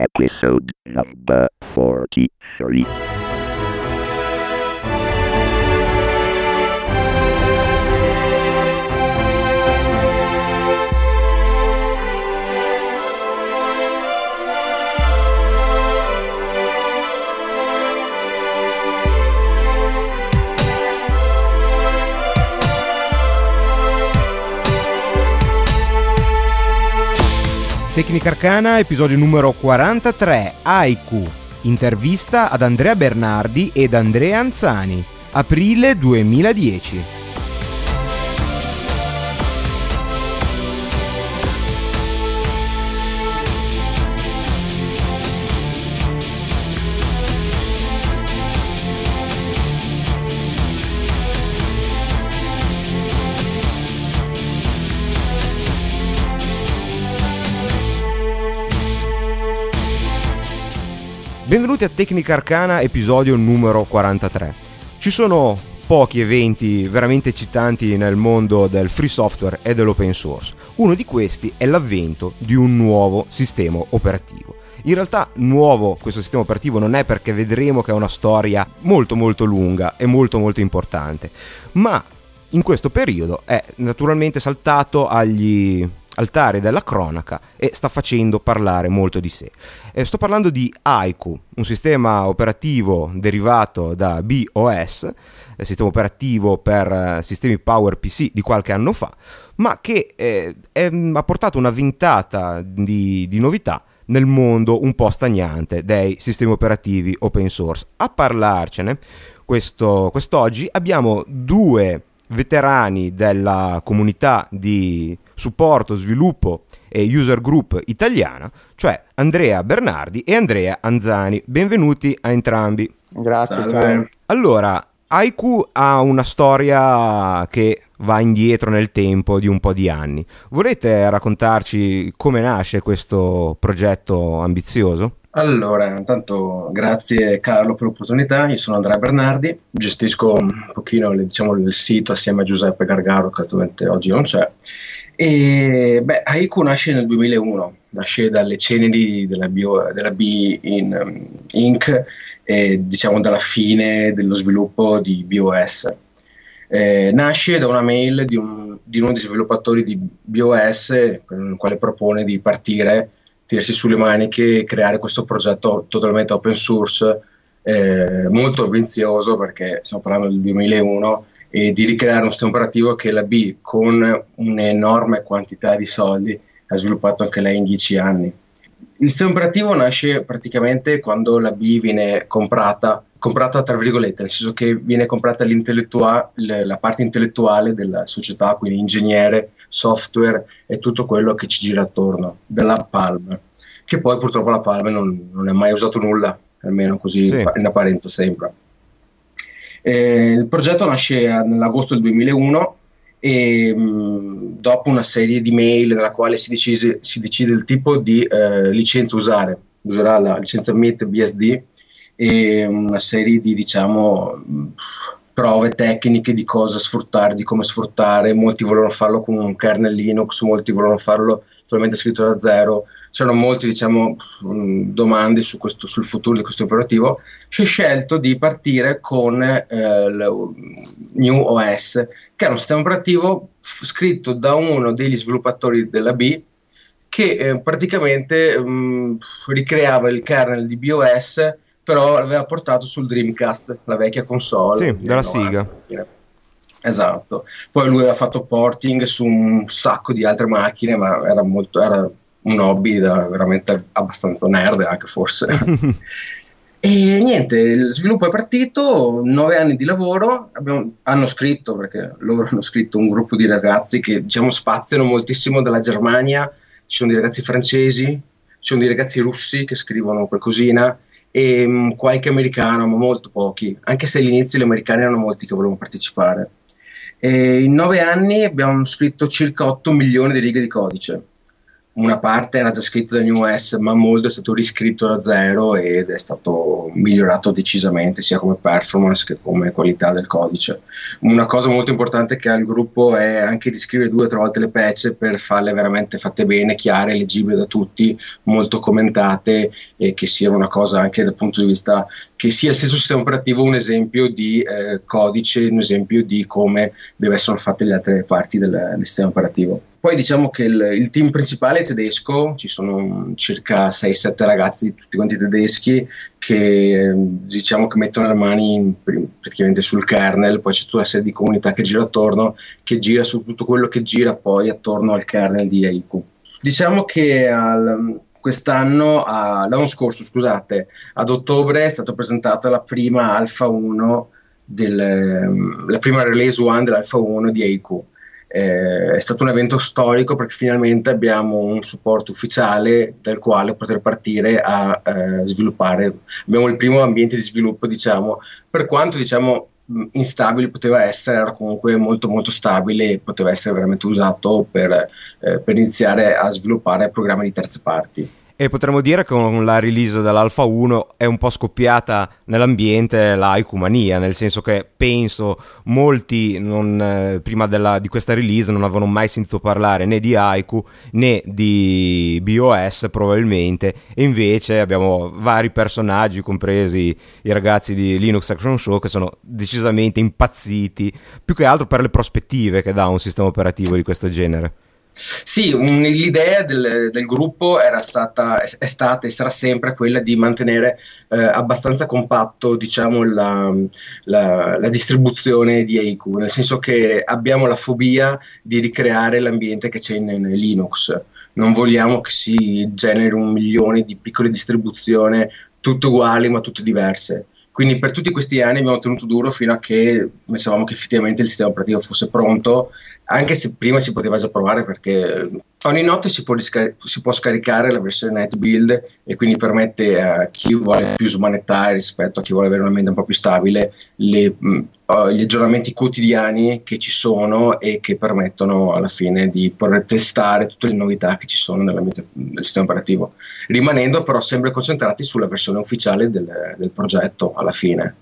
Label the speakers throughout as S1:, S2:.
S1: Episode number 43.
S2: Tecnica Arcana, episodio numero 43, Aiku. Intervista ad Andrea Bernardi ed Andrea Anzani. Aprile 2010. Benvenuti a Tecnica Arcana, episodio numero 43. Ci sono pochi eventi veramente eccitanti nel mondo del free software e dell'open source. Uno di questi è l'avvento di un nuovo sistema operativo. In realtà nuovo questo sistema operativo non è perché vedremo che è una storia molto molto lunga e molto molto importante, ma in questo periodo è naturalmente saltato agli altari della cronaca e sta facendo parlare molto di sé. Eh, sto parlando di Aiku, un sistema operativo derivato da BOS, il sistema operativo per eh, sistemi PowerPC di qualche anno fa, ma che eh, è, ha portato una ventata di, di novità nel mondo un po' stagnante dei sistemi operativi open source. A parlarcene questo, quest'oggi abbiamo due veterani della comunità di supporto, sviluppo e user group italiana, cioè Andrea Bernardi e Andrea Anzani. Benvenuti a entrambi.
S3: Grazie. Ciao.
S2: Allora, Aiku ha una storia che va indietro nel tempo di un po' di anni. Volete raccontarci come nasce questo progetto ambizioso?
S3: Allora, intanto grazie Carlo per l'opportunità, io sono Andrea Bernardi, gestisco un pochino diciamo, il sito assieme a Giuseppe Gargaro che attualmente oggi non c'è e beh, Haiku nasce nel 2001, nasce dalle ceneri della, bio, della B in um, Inc. E, diciamo dalla fine dello sviluppo di BOS. Eh, nasce da una mail di, un, di uno dei sviluppatori di BOS il quale propone di partire tirarsi sulle maniche e creare questo progetto totalmente open source, eh, molto ambizioso perché stiamo parlando del 2001 e di ricreare un sistema operativo che la B con un'enorme quantità di soldi ha sviluppato anche lei in dieci anni. Il sistema operativo nasce praticamente quando la B viene comprata, comprata tra virgolette, nel senso che viene comprata la parte intellettuale della società, quindi ingegnere, software e tutto quello che ci gira attorno, della Palm, che poi purtroppo la Palm non, non è mai usato nulla, almeno così sì. in apparenza sembra. Eh, il progetto nasce nell'agosto del 2001 e mh, dopo una serie di mail nella quale si decide, si decide il tipo di eh, licenza usare, userà la licenza MIT BSD e una serie di diciamo prove tecniche di cosa sfruttare, di come sfruttare, molti volevano farlo con un kernel Linux, molti volevano farlo totalmente scritto da zero, c'erano molte diciamo, domande su questo, sul futuro di questo operativo, si è scelto di partire con eh, il New OS, che è un sistema operativo f- scritto da uno degli sviluppatori della B che eh, praticamente mh, ricreava il kernel di BOS, però l'aveva portato sul Dreamcast, la vecchia console.
S2: Sì, della Siga.
S3: Esatto. Poi lui aveva fatto porting su un sacco di altre macchine, ma era molto era un hobby da veramente abbastanza nerd anche forse. e niente, il sviluppo è partito, nove anni di lavoro, abbiamo, hanno scritto, perché loro hanno scritto un gruppo di ragazzi che diciamo spaziano moltissimo dalla Germania, ci sono dei ragazzi francesi, ci sono dei ragazzi russi che scrivono qualcosina e um, qualche americano, ma molto pochi, anche se all'inizio gli americani erano molti che volevano partecipare. E in nove anni abbiamo scritto circa 8 milioni di righe di codice una parte era già scritta da New OS, ma molto è stato riscritto da zero ed è stato migliorato decisamente sia come performance che come qualità del codice. Una cosa molto importante che ha il gruppo è anche di scrivere due o tre volte le patch per farle veramente fatte bene, chiare, leggibili da tutti, molto commentate e che siano una cosa anche dal punto di vista che sia il stesso sistema operativo un esempio di eh, codice, un esempio di come deve essere fatte le altre parti del, del sistema operativo. Poi diciamo che il, il, team principale è tedesco, ci sono circa 6-7 ragazzi, tutti quanti tedeschi, che diciamo che mettono le mani praticamente sul kernel, poi c'è tutta una serie di comunità che gira attorno, che gira su tutto quello che gira poi attorno al kernel di Aiku. Diciamo che al, quest'anno, a, l'anno scorso, scusate, ad ottobre è stata presentata la prima Alpha 1 del, la prima release 1 dell'Alpha 1 di Aiku eh, è stato un evento storico perché finalmente abbiamo un supporto ufficiale dal quale poter partire a eh, sviluppare. Abbiamo il primo ambiente di sviluppo, diciamo, per quanto diciamo instabile poteva essere, era comunque molto molto stabile e poteva essere veramente usato per, eh, per iniziare a sviluppare programmi di terze parti.
S2: E potremmo dire che con la release dell'Alpha 1 è un po' scoppiata nell'ambiente la Icumania, nel senso che penso molti non, eh, prima della, di questa release non avevano mai sentito parlare né di Aiku né di BOS probabilmente, e invece abbiamo vari personaggi, compresi i ragazzi di Linux Action Show, che sono decisamente impazziti, più che altro per le prospettive che dà un sistema operativo di questo genere.
S3: Sì, un, l'idea del, del, gruppo era stata, è stata e sarà sempre quella di mantenere eh, abbastanza compatto diciamo, la, la, la, distribuzione di Aiku, nel senso che abbiamo la fobia di ricreare l'ambiente che c'è in, in Linux. Non vogliamo che si generi un milione di piccole distribuzioni, tutte uguali ma tutte diverse. Quindi per tutti questi anni abbiamo tenuto duro fino a che pensavamo che effettivamente il sistema operativo fosse pronto anche se prima si poteva già provare perché ogni notte si può, riscar- si può scaricare la versione night build e quindi permette a chi vuole più smanettare rispetto a chi vuole avere una mente un po' più stabile le, mh, uh, gli aggiornamenti quotidiani che ci sono e che permettono alla fine di poter testare tutte le novità che ci sono del sistema operativo rimanendo però sempre concentrati sulla versione ufficiale del, del progetto alla fine.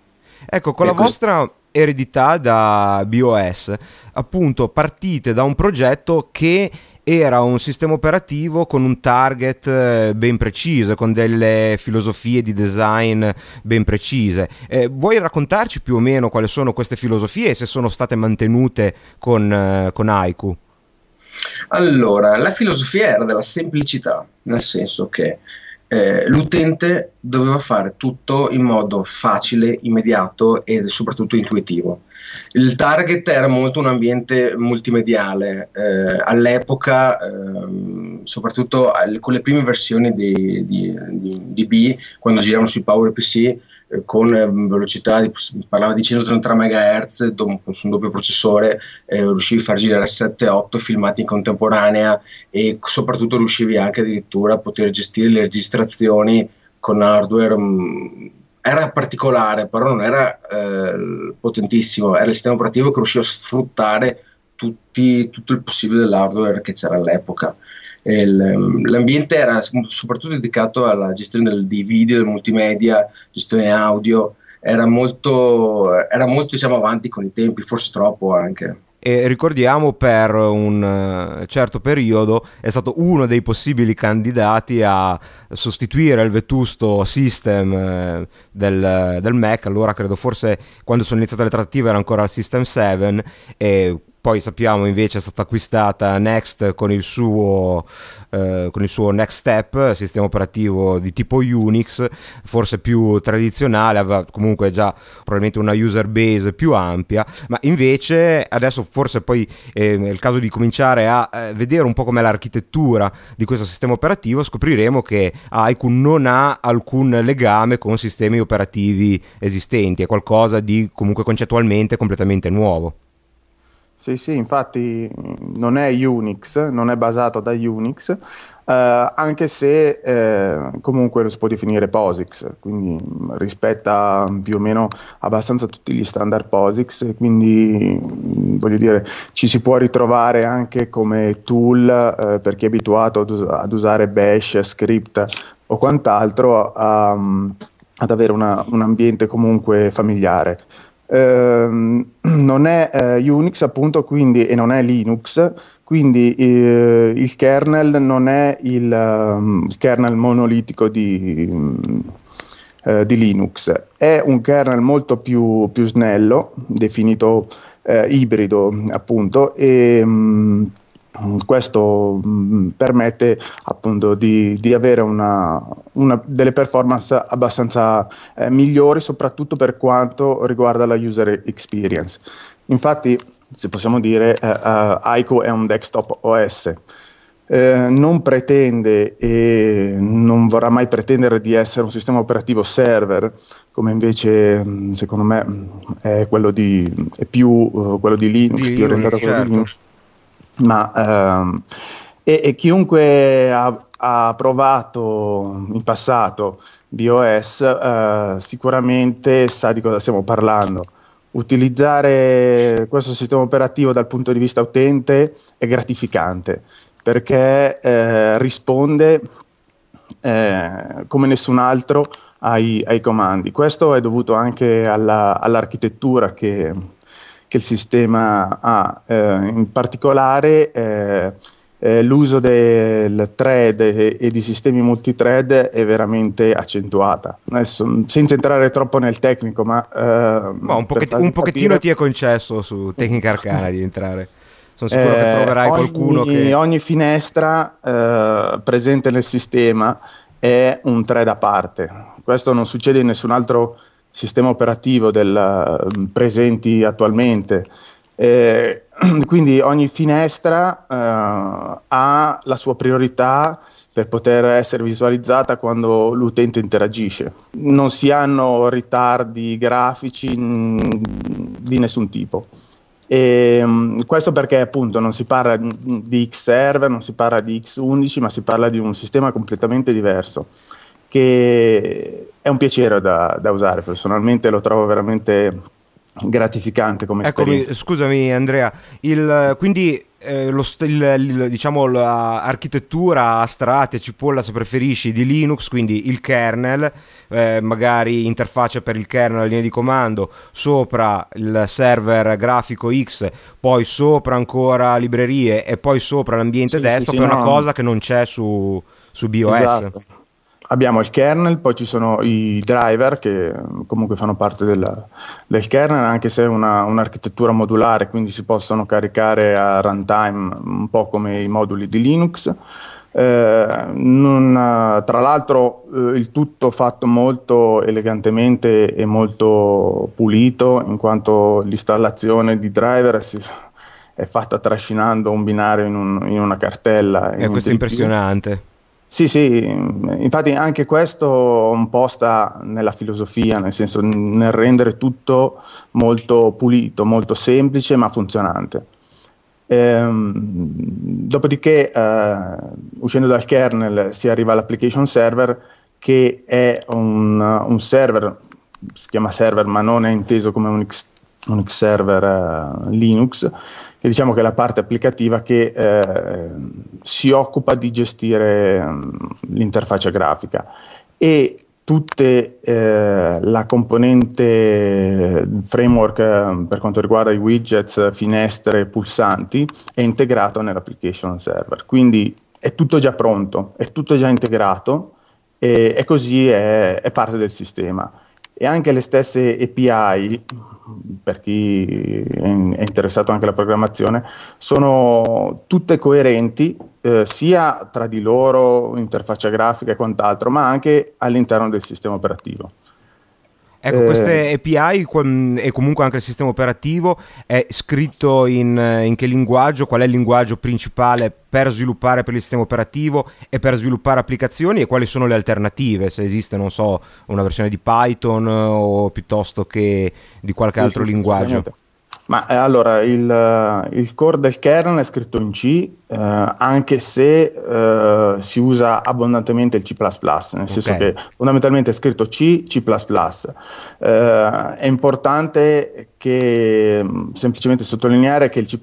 S2: Ecco, con la vostra eredità da BOS, appunto partite da un progetto che era un sistema operativo con un target eh, ben preciso, con delle filosofie di design ben precise. Eh, vuoi raccontarci più o meno quali sono queste filosofie e se sono state mantenute con, eh, con Aiku?
S3: Allora, la filosofia era della semplicità, nel senso che eh, l'utente doveva fare tutto in modo facile, immediato e soprattutto intuitivo. Il target era molto un ambiente multimediale, eh, all'epoca, eh, soprattutto con le prime versioni di, di, di, di B, quando giravano sui PowerPC, con eh, velocità di, parlava di 133 MHz su un doppio processore eh, riuscivi a far girare 7-8 filmati in contemporanea e soprattutto riuscivi anche addirittura a poter gestire le registrazioni con hardware mh, mm, era particolare però non era eh, potentissimo era il sistema operativo che riusciva a sfruttare tutti, tutto il possibile dell'hardware che c'era all'epoca l'ambiente era soprattutto dedicato alla gestione del, dei video, del multimedia, gestione audio, era molto, era molto diciamo, avanti con i tempi, forse troppo anche.
S2: E ricordiamo per un eh, certo periodo è stato uno dei possibili candidati a sostituire il vetusto system eh, del, del Mac, allora credo forse quando sono iniziate le trattative era ancora il System 7 e poi sappiamo invece è stata acquistata Next con il suo, eh, con il suo Next Step, sistema operativo di tipo Unix, forse più tradizionale, aveva comunque già probabilmente una user base più ampia, ma invece adesso forse poi eh, è il caso di cominciare a eh, vedere un po' com'è l'architettura di questo sistema operativo, scopriremo che Haiku non ha alcun legame con sistemi operativi esistenti, è qualcosa di comunque concettualmente completamente nuovo.
S4: Sì, sì, infatti non è Unix, non è basato da Unix, eh, anche se eh, comunque lo si può definire POSIX, quindi rispetta più o meno abbastanza tutti gli standard POSIX, quindi voglio dire ci si può ritrovare anche come tool eh, per chi è abituato ad, us- ad, usare bash, script o quant'altro. Um, ad avere una, un ambiente comunque familiare. Eh, non è eh, Unix appunto quindi, e non è Linux, quindi eh, il kernel non è il, um, il kernel monolitico di, um, di, Linux, è un kernel molto più, più snello, definito eh, ibrido appunto, e um, questo mh, permette appunto di, di avere una, una, delle performance abbastanza eh, migliori, soprattutto per quanto riguarda la user experience. Infatti, se possiamo dire, uh, uh, Aiko è un desktop OS. Eh, non pretende e non vorrà mai pretendere di essere un sistema operativo server, come invece secondo me è quello di, è più, uh, quello di Linux,
S2: di
S4: più orientato quello
S2: certo.
S4: di Linux ma ehm, e, e, chiunque ha, ha, provato in passato BOS eh, sicuramente sa di cosa stiamo parlando. Utilizzare questo sistema operativo dal punto di vista utente è gratificante perché eh, risponde eh, come nessun altro ai, ai, comandi. Questo è dovuto anche alla, all'architettura che, che il sistema ha. Eh, in particolare eh, eh, l'uso del thread e, di sistemi multithread è veramente accentuata. Adesso, senza entrare troppo nel tecnico, ma...
S2: ma un, pochet- un pochettino capire... ti è concesso su Tecnica Arcana di entrare. Sono sicuro che troverai
S4: ogni,
S2: qualcuno che...
S4: Ogni finestra eh, presente nel sistema è un thread a parte. Questo non succede in nessun altro sistema operativo del, presenti attualmente. Eh, quindi ogni finestra eh, ha la sua priorità per poter essere visualizzata quando l'utente interagisce. Non si hanno ritardi grafici mh, di nessun tipo. E, mh, questo perché appunto non si parla di X server, non si parla di X11, ma si parla di un sistema completamente diverso che è un piacere da, da usare, personalmente lo trovo veramente gratificante come
S2: Eccomi,
S4: esperienza.
S2: scusami Andrea, il, quindi eh, lo, il, il, diciamo, l'architettura a strate, cipolla se preferisci, di Linux, quindi il kernel, eh, magari interfaccia per il kernel, la linea di comando, sopra il server grafico X, poi sopra ancora librerie e poi sopra l'ambiente
S4: Sì,
S2: desktop,
S4: sì, sì,
S2: è una
S4: no.
S2: cosa che non c'è su, su BOS.
S4: Esatto. Abbiamo il kernel, poi ci sono i driver che mm, comunque fanno parte del, del kernel, anche se è una, un'architettura modulare, quindi si possono caricare a runtime un po' come i moduli di Linux. Eh, non, tra l'altro eh, il tutto fatto molto elegantemente e molto pulito, in quanto l'installazione di driver si, è fatta trascinando un binario in, un, in una cartella.
S2: E questo è impressionante.
S4: Sì, sì, infatti anche questo un po' sta nella filosofia, nel senso nel rendere tutto molto pulito, molto semplice ma funzionante. Ehm, dopodiché, eh, uscendo dal kernel, si arriva all'application server, che è un, un, server, si chiama server ma non è inteso come un, X, un X server eh, Linux, che diciamo che è la parte applicativa che eh, si occupa di gestire um, l'interfaccia grafica e tutte eh, la componente framework eh, per quanto riguarda i widgets, finestre, pulsanti è integrato nell'application server. Quindi è tutto già pronto, è tutto già integrato e, e così è, è parte del sistema. E anche le stesse API, per chi è interessato anche alla programmazione, sono tutte coerenti eh, sia tra di loro, interfaccia grafica e quant'altro, ma anche all'interno del sistema operativo.
S2: Ecco, queste API e comunque anche il sistema operativo è scritto in, in, che linguaggio? Qual è il linguaggio principale per sviluppare per il sistema operativo e per sviluppare applicazioni e quali sono le alternative? Se esiste, non so, una versione di Python o piuttosto che di qualche
S4: sì,
S2: altro
S4: sì,
S2: linguaggio.
S4: Ma eh, allora il, eh, il, core del kernel è scritto in C, eh, anche se eh, si usa abbondantemente il C, nel okay. senso che fondamentalmente è scritto C, C. Eh, è importante che mm, semplicemente sottolineare che il C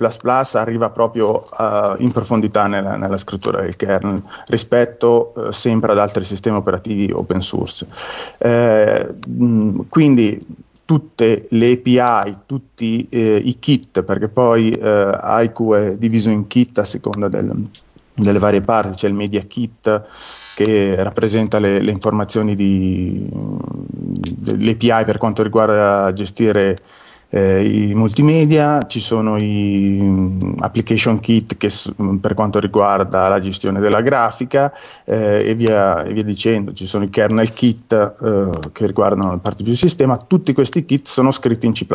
S4: arriva proprio uh, in profondità nella, nella, scrittura del kernel rispetto sempre ad altri sistemi operativi open source. Eh, mh, mm, quindi tutte le API, tutti eh, i kit, perché poi eh, Haiku è diviso in kit a seconda del, delle varie parti, c'è il media kit che rappresenta le, le informazioni di, dell'API per quanto riguarda gestire eh, i multimedia, ci sono i um, application kit che, per quanto riguarda la gestione della grafica eh, e, via, e, via, dicendo, ci sono i kernel kit eh, che riguardano le parti più sistema, tutti questi kit sono scritti in C++.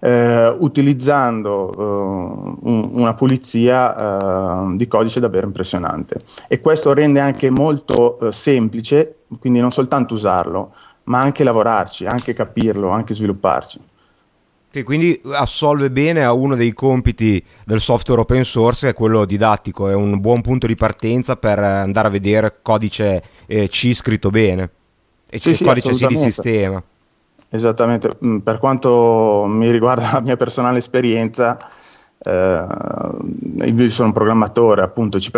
S4: Eh, utilizzando uh, un, una pulizia uh, di codice davvero impressionante e questo rende anche molto semplice quindi non soltanto usarlo ma anche lavorarci, anche capirlo, anche svilupparci.
S2: Che quindi assolve bene a uno dei compiti del software open source, che è quello didattico, è un buon punto di partenza per andare a vedere codice eh, C scritto bene e sì, sì, codice C di sistema.
S4: Esattamente, mm, per quanto mi riguarda la mia personale esperienza, eh, io sono un programmatore appunto C++,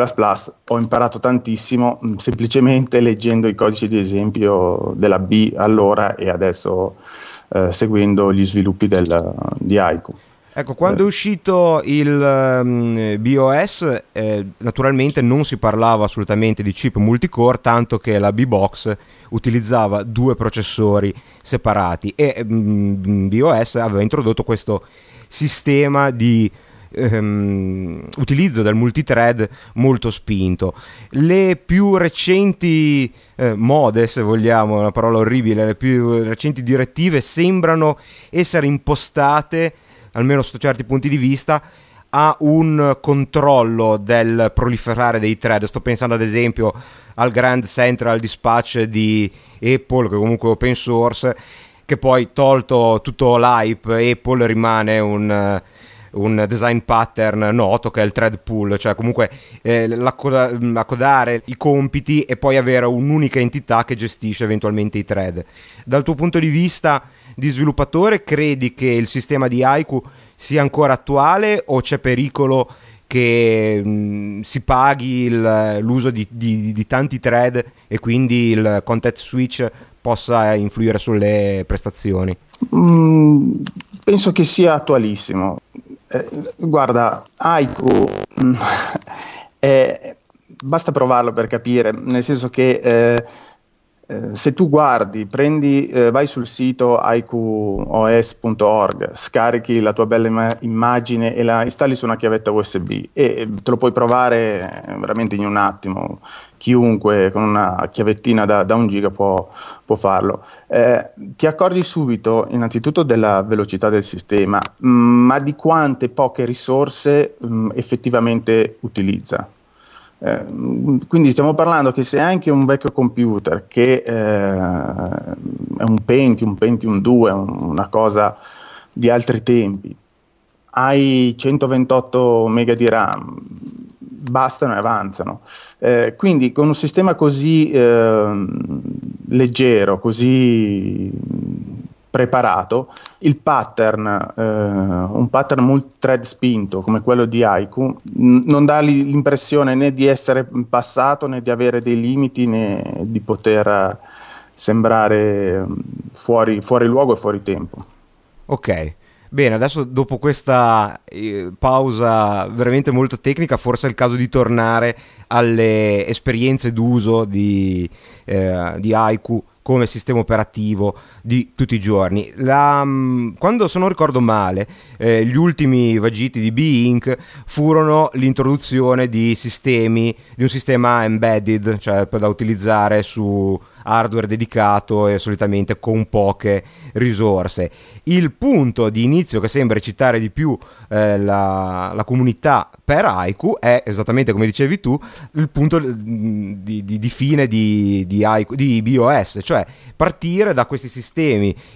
S4: ho imparato tantissimo mm, semplicemente leggendo i codici di esempio della B allora e adesso eh, seguendo gli sviluppi del, di Haiku.
S2: Ecco, quando è uscito il um, BOS, eh, naturalmente non si parlava assolutamente di chip multicore, tanto che la B-Box utilizzava due processori separati e um, BOS aveva introdotto questo sistema di ehm, utilizzo del multithread molto spinto. Le più recenti eh, mode, se vogliamo, una parola orribile, le più recenti direttive sembrano essere impostate, almeno sotto certi punti di vista, a un controllo del proliferare dei thread. Sto pensando ad esempio al Grand Central Dispatch di Apple, che comunque è open source, che poi tolto tutto l'hype, Apple rimane un un design pattern noto che è il thread pool, cioè comunque eh, l'accoda- accodare i compiti e poi avere un'unica entità che gestisce eventualmente i thread. Dal tuo punto di vista di sviluppatore, credi che il sistema di Haiku sia ancora attuale o c'è pericolo che mh, si paghi il, l'uso di, di, di tanti thread e quindi il context switch possa influire sulle prestazioni?
S4: Mm, penso che sia attualissimo. Eh, guarda, Haiku mm, eh, basta provarlo per capire, nel senso che eh, eh, se tu guardi, prendi, eh, vai sul sito haikuos.org, scarichi la tua bella ima- immagine e la installi su una chiavetta USB e te lo puoi provare veramente in un attimo. Chiunque con una chiavettina da, da un giga può, può farlo. Eh, ti accorgi subito, innanzitutto, della velocità del sistema, mh, mm, ma di quante poche risorse mh, mm, effettivamente utilizza. Eh, quindi stiamo parlando che se anche un vecchio computer che eh, è un Pentium, un Pentium 2, una cosa di altri tempi, hai 128 MB di RAM, bastano e avanzano. Eh, quindi con un sistema così eh, leggero, così preparato, il pattern, eh, un pattern multi-thread spinto come quello di Haiku, n- non dà l'impressione né di essere passato né di avere dei limiti né di poter sembrare mm, fuori, fuori luogo e fuori tempo.
S2: Ok. Bene, adesso dopo questa eh, pausa veramente molto tecnica, forse è il caso di tornare alle esperienze d'uso di, eh, di Haiku come sistema operativo di tutti i giorni. La, mm, quando, se non ricordo male, eh, gli ultimi vagiti di B-Inc. furono l'introduzione di sistemi, di un sistema embedded, cioè da utilizzare su hardware dedicato e solitamente con poche risorse. Il punto di inizio che sembra citare di più eh, la, la, comunità per Haiku è esattamente come dicevi tu il punto di, di, di fine di, di, Haiku, di BOS, cioè partire da questi sistemi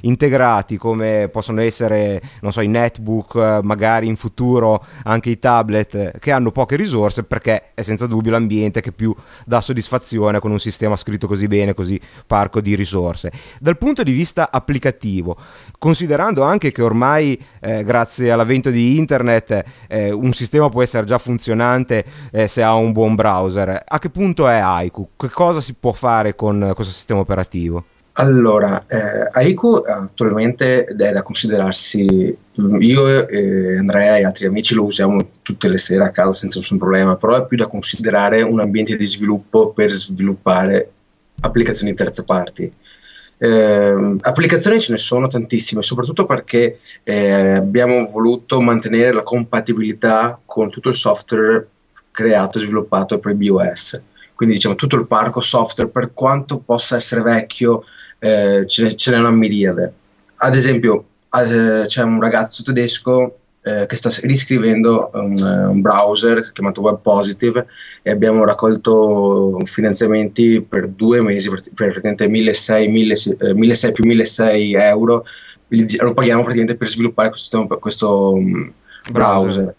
S2: integrati come possono essere non so, i netbook, magari in futuro anche i tablet che hanno poche risorse perché è senza dubbio l'ambiente che più dà soddisfazione con un sistema scritto così bene, così parco di risorse. Dal punto di vista applicativo, considerando anche che ormai eh, grazie all'avvento di internet eh, un sistema può essere già funzionante eh, se ha un buon browser, a che punto è Haiku? Che cosa si può fare con questo sistema operativo?
S3: Allora, eh, Aiku attualmente è da considerarsi, io e Andrea e altri amici lo usiamo tutte le sere a casa senza nessun problema, però è più da considerare un ambiente di sviluppo per sviluppare applicazioni terze parti. Eh, applicazioni ce ne sono tantissime, soprattutto perché eh, abbiamo voluto mantenere la compatibilità con tutto il software creato e sviluppato per BOS. Quindi diciamo tutto il parco software, per quanto possa essere vecchio, eh, ce, n'è, ce n'è una miriade. Ad esempio, eh, c'è un ragazzo tedesco eh, che sta riscrivendo un, un, browser chiamato Web Positive e abbiamo raccolto finanziamenti per due mesi per, per praticamente 1600, 1600 eh, più 1600 euro lo paghiamo praticamente per sviluppare questo, questo um, browser, browser.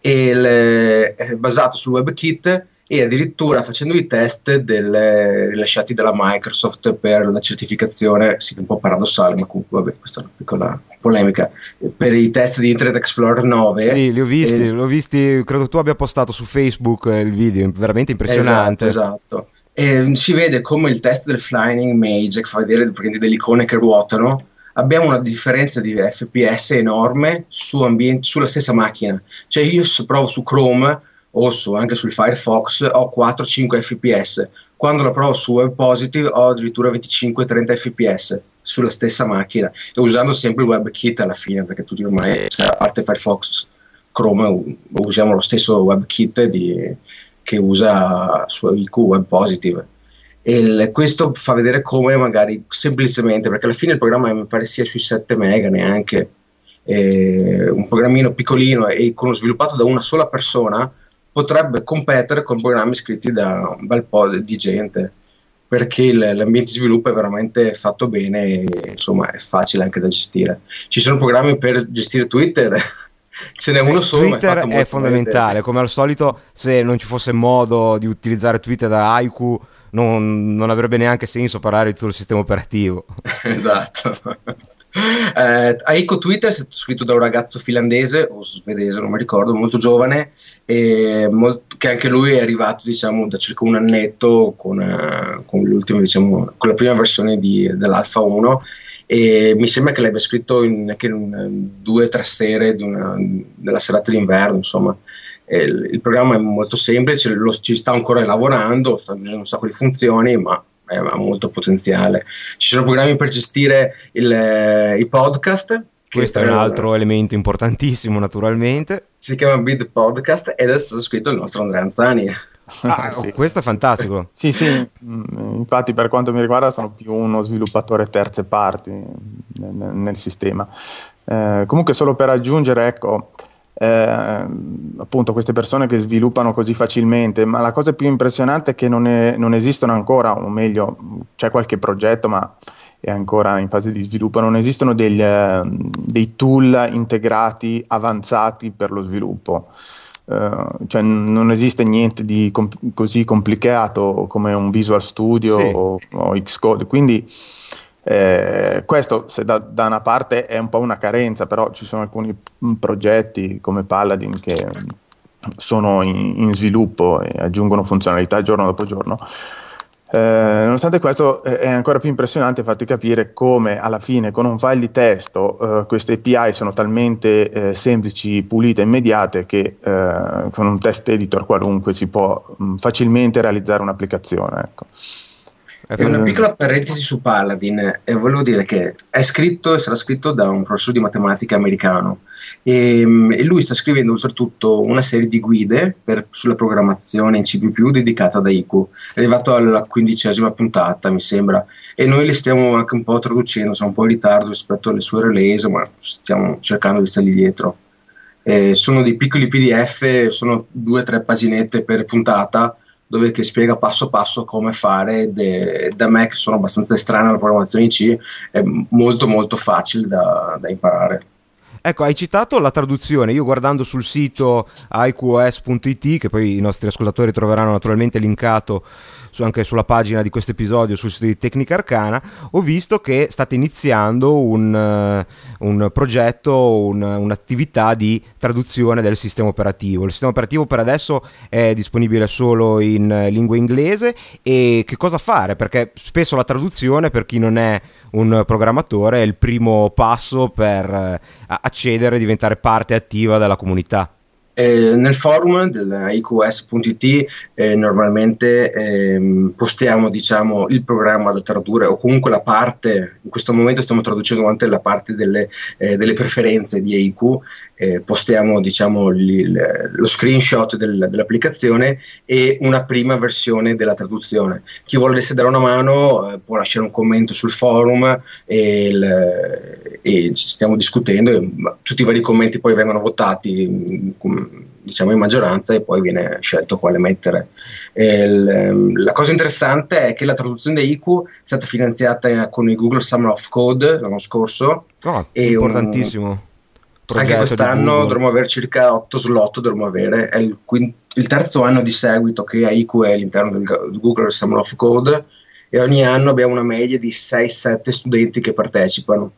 S3: E il, è basato sul WebKit e addirittura facendo i test delle, rilasciati dalla Microsoft per la certificazione, sì, un po' paradossale, ma comunque vabbè, questa è una piccola polemica, per i test di Internet Explorer 9.
S2: Sì, li ho visti, e... li ho visti credo tu abbia postato su Facebook il video, veramente impressionante.
S3: Esatto, esatto. E si vede come il test del Flying Mage, che fa vedere delle icone che ruotano, abbiamo una differenza di FPS enorme su ambiente, sulla stessa macchina. Cioè io provo su Chrome o su, anche sul Firefox ho 4-5 fps. Quando la provo su WebPositive ho addirittura 25-30 fps sulla stessa macchina e usando sempre il WebKit alla fine perché tutti ormai, cioè, a parte Firefox, Chrome usiamo lo stesso WebKit di, che usa su IQ WebPositive. E il, questo fa vedere come magari semplicemente, perché alla fine il programma mi pare sia sui 7 mega neanche, eh, un programmino piccolino e con, sviluppato da una sola persona, potrebbe competere con programmi scritti da un bel po' di gente perché l'ambiente di sviluppo è veramente fatto bene e insomma è facile anche da gestire. Ci sono programmi per gestire Twitter, ce n'è uno solo.
S2: Twitter è, è fondamentale, bene. come al solito se non ci fosse modo di utilizzare Twitter da Haiku non, non avrebbe neanche senso parlare di tutto il sistema operativo.
S3: esatto. Eh, Aiko Twitter è stato scritto da un ragazzo finlandese o svedese, non mi ricordo, molto giovane, molto, che anche lui è arrivato diciamo, da circa un annetto con, uh, con, diciamo, con la prima versione di, dell'Alpha 1 e mi sembra che l'abbia scritto in, in, in due o tre sere della serata d'inverno, insomma. Il, il, programma è molto semplice, lo, ci sta ancora lavorando, sta aggiungendo un sacco di funzioni, ma eh, ha molto potenziale. Ci sono programmi per gestire il, eh, i podcast.
S2: Questo è un altro elemento importantissimo, naturalmente.
S3: Si chiama Bid Podcast ed è stato scritto il nostro Andrea Anzani.
S2: Ah, sì. Questo è fantastico.
S4: sì, sì, mm, infatti per quanto mi riguarda sono più uno sviluppatore terze parti nel, nel sistema. Eh, comunque solo per aggiungere, ecco, eh, appunto queste persone che sviluppano così facilmente, ma la cosa più impressionante è che non, è, non, esistono ancora, o meglio, c'è qualche progetto, ma è ancora in fase di sviluppo, non esistono degli, eh, dei tool integrati avanzati per lo sviluppo. Uh, cioè non esiste niente di com- così complicato come un Visual Studio sì. o, o Xcode, quindi eh, questo se da, da, una parte è un po' una carenza, però ci sono alcuni progetti come Paladin che sono in, in sviluppo e aggiungono funzionalità giorno dopo giorno. Eh, nonostante questo è ancora più impressionante farti capire come alla fine con un file di testo eh, queste API sono talmente eh, semplici, pulite immediate che eh, con un test editor qualunque si può mh, facilmente realizzare un'applicazione. Ecco.
S3: E una piccola parentesi su Paladin, e volevo dire che è scritto e sarà scritto da un professore di matematica americano e, e lui sta scrivendo oltretutto una serie di guide per, sulla programmazione in C++ dedicata da IQ, è arrivato alla quindicesima puntata mi sembra e noi le stiamo anche un po' traducendo, siamo un po' in ritardo rispetto alle sue release ma stiamo cercando di stargli dietro. Eh, sono dei piccoli PDF, sono due o tre paginette per puntata dove che spiega passo passo come fare de, da me che sono abbastanza estraneo alla programmazione in C è molto molto facile da, da imparare
S2: Ecco, hai citato la traduzione. Io guardando sul sito iqos.it, che poi i nostri ascoltatori troveranno naturalmente linkato su, anche sulla pagina di questo episodio sul sito di Tecnica Arcana, ho visto che state iniziando un, uh, un progetto, un, un'attività di traduzione del sistema operativo. Il sistema operativo per adesso è disponibile solo in uh, lingua inglese e che cosa fare? Perché spesso la traduzione per chi non è un programmatore è il primo passo per uh, accedere e diventare parte attiva della comunità.
S3: Eh, nel forum dell'IQS.it eh, normalmente eh, postiamo diciamo, il programma da tradurre o comunque la parte, in questo momento stiamo traducendo anche la parte delle, eh, delle preferenze di IQ eh, postiamo diciamo, il, lo screenshot del, dell'applicazione e una prima versione della traduzione. Chi volesse dare una mano eh, può lasciare un commento sul forum e, il, e stiamo discutendo. E, tutti i vari commenti poi vengono votati diciamo in maggioranza e poi viene scelto quale mettere. Il, la cosa interessante è che la traduzione di IQ è stata finanziata con il Google Summer of Code l'anno scorso.
S2: Oh, importantissimo. Un,
S3: anche quest'anno dovremmo avere circa 8 slot, dovremmo avere, è il, quint- il, terzo anno di seguito che AIQ è all'interno del Google Summer of Code e ogni anno abbiamo una media di 6-7 studenti che partecipano.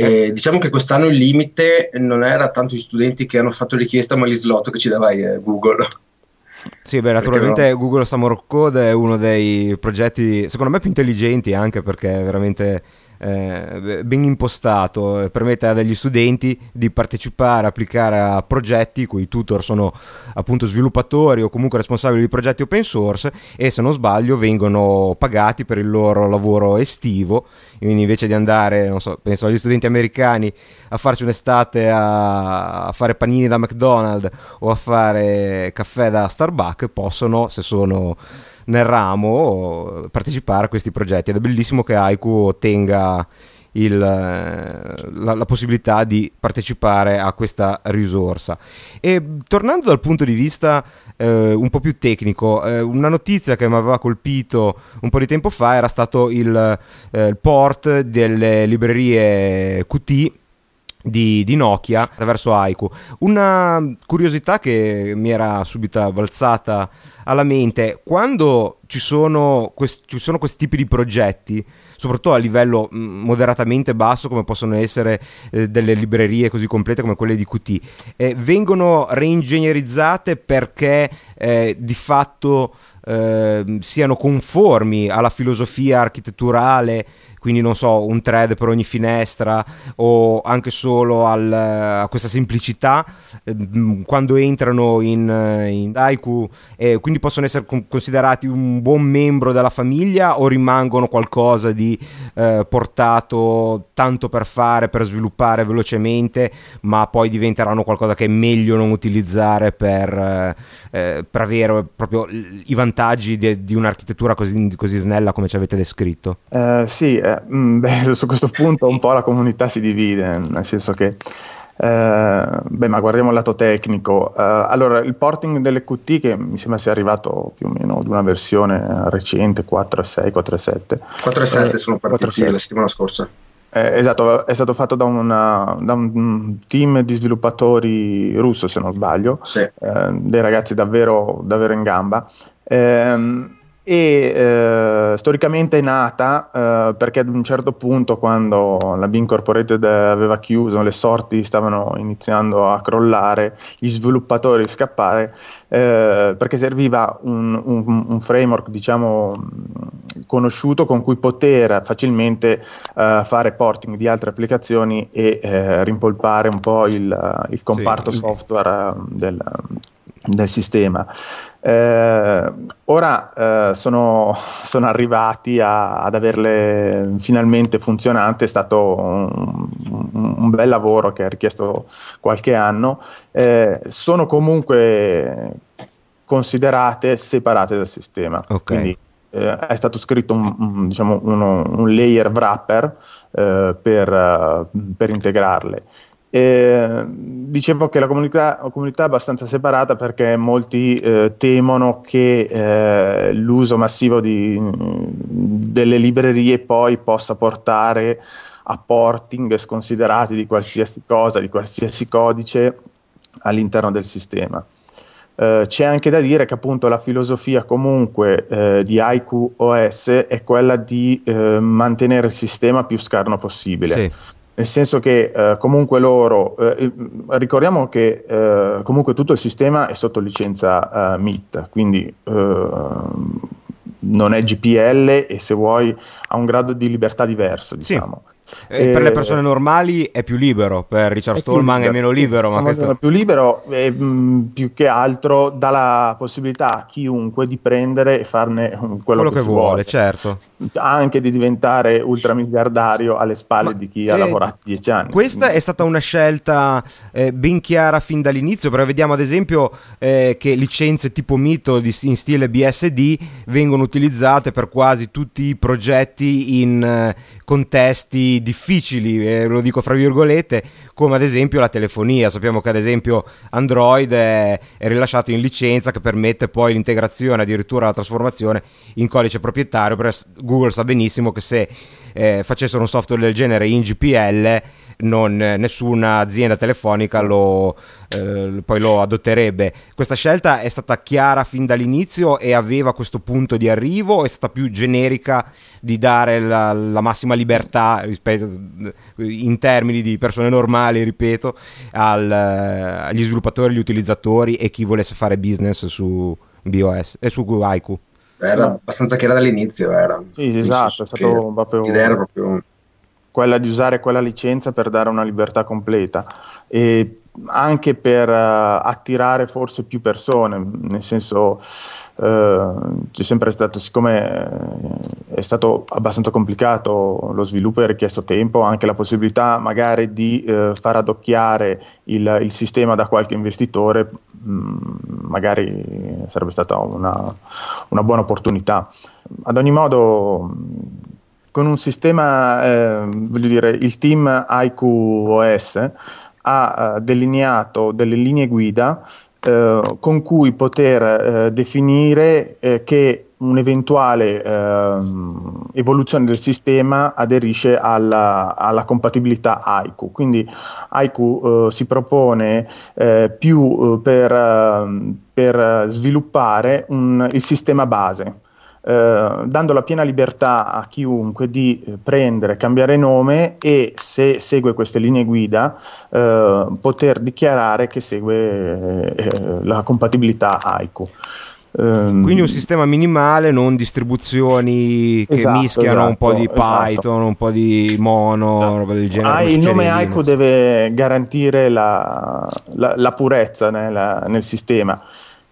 S3: E diciamo che quest'anno il limite non era tanto gli studenti che hanno fatto richiesta, ma gli slot che ci dava eh, Google.
S2: Sì, beh, naturalmente no? Google Summer Code è uno dei progetti, secondo me, più intelligenti anche perché è veramente eh, ben impostato, permette a degli studenti di partecipare, applicare a progetti cui i tutor sono appunto sviluppatori o comunque responsabili di progetti open source e se non sbaglio vengono pagati per il loro lavoro estivo, quindi invece di andare, non so, penso agli studenti americani a farci un'estate a, a fare panini da McDonald's o a fare caffè da Starbucks, possono, se sono nel ramo partecipare a questi progetti ed è bellissimo che Aiku ottenga il, la, la, possibilità di partecipare a questa risorsa. E tornando dal punto di vista eh, un po' più tecnico, eh, una notizia che mi aveva colpito un po' di tempo fa era stato il, eh, il port delle librerie Qt di, di, Nokia attraverso Aiku. Una curiosità che mi era subito balzata alla mente, quando ci sono, quest- ci sono questi tipi di progetti, soprattutto a livello mh, moderatamente basso come possono essere eh, delle librerie così complete come quelle di Qt, eh, vengono reingegnerizzate perché eh, di fatto eh, siano conformi alla filosofia architetturale quindi non so, un thread per ogni finestra o anche solo al, a questa semplicità eh, quando entrano in, in Daiku eh, quindi possono essere considerati un buon membro della famiglia o rimangono qualcosa di eh, portato tanto per fare, per sviluppare velocemente, ma poi diventeranno qualcosa che è meglio non utilizzare per, eh, eh, per avere proprio i vantaggi di, di un'architettura così, così, snella come ci avete descritto?
S4: Uh, sì, eh, mm, beh, su questo punto un po' la comunità si divide, nel senso che eh, beh, ma guardiamo il lato tecnico. Eh, allora, il porting delle Qt, che mi sembra sia arrivato più o meno ad una versione recente, 4.6, 4.7.
S3: 4.7 eh, sono partiti 4.7. la settimana scorsa.
S4: Eh, esatto, è stato fatto da, una, da, un team di sviluppatori russo, se non sbaglio,
S3: sì.
S4: eh, dei ragazzi davvero, davvero in gamba. Eh, e eh, storicamente è nata eh, perché ad un certo punto quando la B Incorporated aveva chiuso, le sorti stavano iniziando a crollare, gli sviluppatori scappare eh, perché serviva un, un, un, framework diciamo conosciuto con cui poter facilmente eh, fare porting di altre applicazioni e eh, rimpolpare un po' il, il comparto sì. software del, del sistema. Eh, ora eh, sono, sono, arrivati a, ad averle finalmente funzionanti, è stato un, un, bel lavoro che ha richiesto qualche anno, eh, sono comunque considerate separate dal sistema.
S2: Okay.
S4: Quindi, eh, è stato scritto un, un, diciamo uno, un layer wrapper eh, per, uh, per integrarle. E dicevo che la comunità, la comunità, è abbastanza separata perché molti eh, temono che eh, l'uso massivo di, delle librerie poi possa portare a porting sconsiderati di qualsiasi cosa, di qualsiasi codice all'interno del sistema. Uh, c'è anche da dire che appunto la filosofia comunque uh, di Haiku OS è quella di uh, mantenere il sistema più scarno possibile. Sì nel senso che eh, comunque loro, eh, ricordiamo che eh, comunque tutto il sistema è sotto licenza MIT, quindi non è GPL e se vuoi ha un grado di libertà diverso, diciamo.
S2: Sì. E per le persone normali è più libero, per Richard è Stallman libero, è meno libero.
S4: Sì,
S2: ma questo...
S4: è più libero e mh, più che altro dà la possibilità a chiunque di prendere e farne quello, quello che, che vuole, vuole,
S2: certo.
S4: Anche di diventare ultramiliardario alle spalle ma, di chi eh, ha lavorato dieci anni.
S2: Questa è stata una scelta eh, ben chiara fin dall'inizio, però vediamo ad esempio eh, che licenze tipo Mito di, in stile BSD vengono utilizzate per quasi tutti i progetti in eh, contesti difficili, eh, lo dico fra virgolette, come ad esempio la telefonia. Sappiamo che ad esempio Android è, è, rilasciato in licenza che permette poi l'integrazione, addirittura la trasformazione in codice proprietario. Google sa benissimo che se eh, facessero un software del genere in GPL non, nessuna azienda telefonica lo, eh, poi lo adotterebbe. Questa scelta è stata chiara fin dall'inizio e aveva questo punto di arrivo o è stata più generica di dare la, la massima libertà rispetto, in termini di persone normali, ripeto, al, agli sviluppatori, agli utilizzatori e chi volesse fare business su BOS e su Haiku?
S3: Era abbastanza chiara dall'inizio, era.
S4: Sì, esatto, è stato proprio... L'idea era proprio quella di usare quella licenza per dare una libertà completa e anche per uh, attirare forse più persone, nel senso uh, c'è sempre stato, siccome è stato abbastanza complicato lo sviluppo e richiesto tempo, anche la possibilità magari di uh, far addocchiare il, il, sistema da qualche investitore, mh, mm, magari sarebbe stata una, una buona opportunità. Ad ogni modo con un sistema, eh, voglio dire, il team IQ OS ha uh, delineato delle linee guida uh, con cui poter uh, definire che un'eventuale ehm, evoluzione del sistema aderisce alla, alla compatibilità IQ. Quindi IQ si propone più per, ehm, per sviluppare un, il sistema base eh, dando la piena libertà a chiunque di eh, prendere, cambiare nome e se segue queste linee guida eh, poter dichiarare che segue eh, la compatibilità AICU.
S2: Um, Quindi un sistema minimale, non distribuzioni che esatto, mischiano esatto, un po' di esatto. Python, esatto. un po' di Mono, roba del genere.
S4: Ah, il nome AICU deve garantire la, la, la purezza nel, nel sistema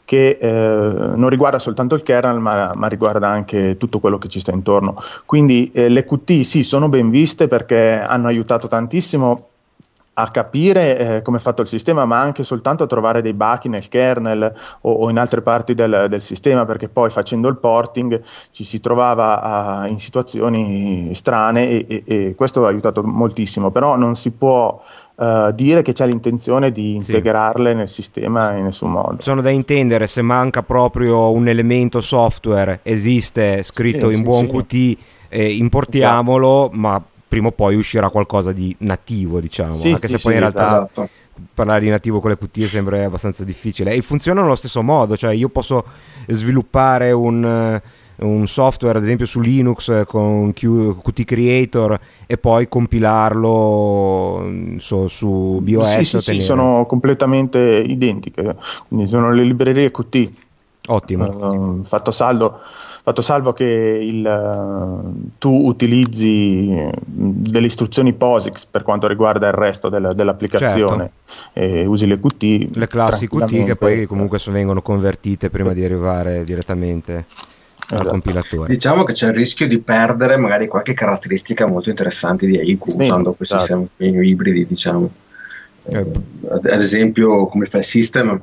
S4: che eh, non riguarda soltanto il kernel, ma, ma, riguarda anche tutto quello che ci sta intorno. Quindi eh, le Qt sì, sono ben viste perché hanno aiutato tantissimo a capire eh, come è fatto il sistema, ma anche soltanto a trovare dei bachi nel kernel o, o in altre parti del, del, sistema, perché poi facendo il porting ci si trovava a, in situazioni strane e, e, e, questo ha aiutato moltissimo, però non si può uh, dire che c'è l'intenzione di integrarle sì. nel sistema in nessun modo.
S2: Sono da intendere se manca proprio un elemento software, esiste scritto sì, in sì, buon Qt, eh, importiamolo, ma prima o poi uscirà qualcosa di nativo, diciamo, anche se poi in realtà... Esatto parlare di nativo con le Qt sembra abbastanza difficile e funzionano allo stesso modo, cioè io posso sviluppare un, un software ad esempio su Linux con Qt Creator e poi compilarlo mm, so, su BOS.
S4: Sì, sì, sì, sono completamente identiche, quindi sono le librerie Qt.
S2: Ottimo.
S4: Uh, fatto saldo fatto salvo che il, uh, tu utilizzi delle istruzioni POSIX per quanto riguarda il resto del, dell'applicazione certo. e usi le QT.
S2: Le classi QT che poi comunque vengono convertite prima di arrivare direttamente al esatto. compilatore.
S3: Diciamo che c'è il rischio di perdere magari qualche caratteristica molto interessante di AIQ sì, usando questi esatto. sistemi ibridi, diciamo. Eh, ad, ad esempio come il file system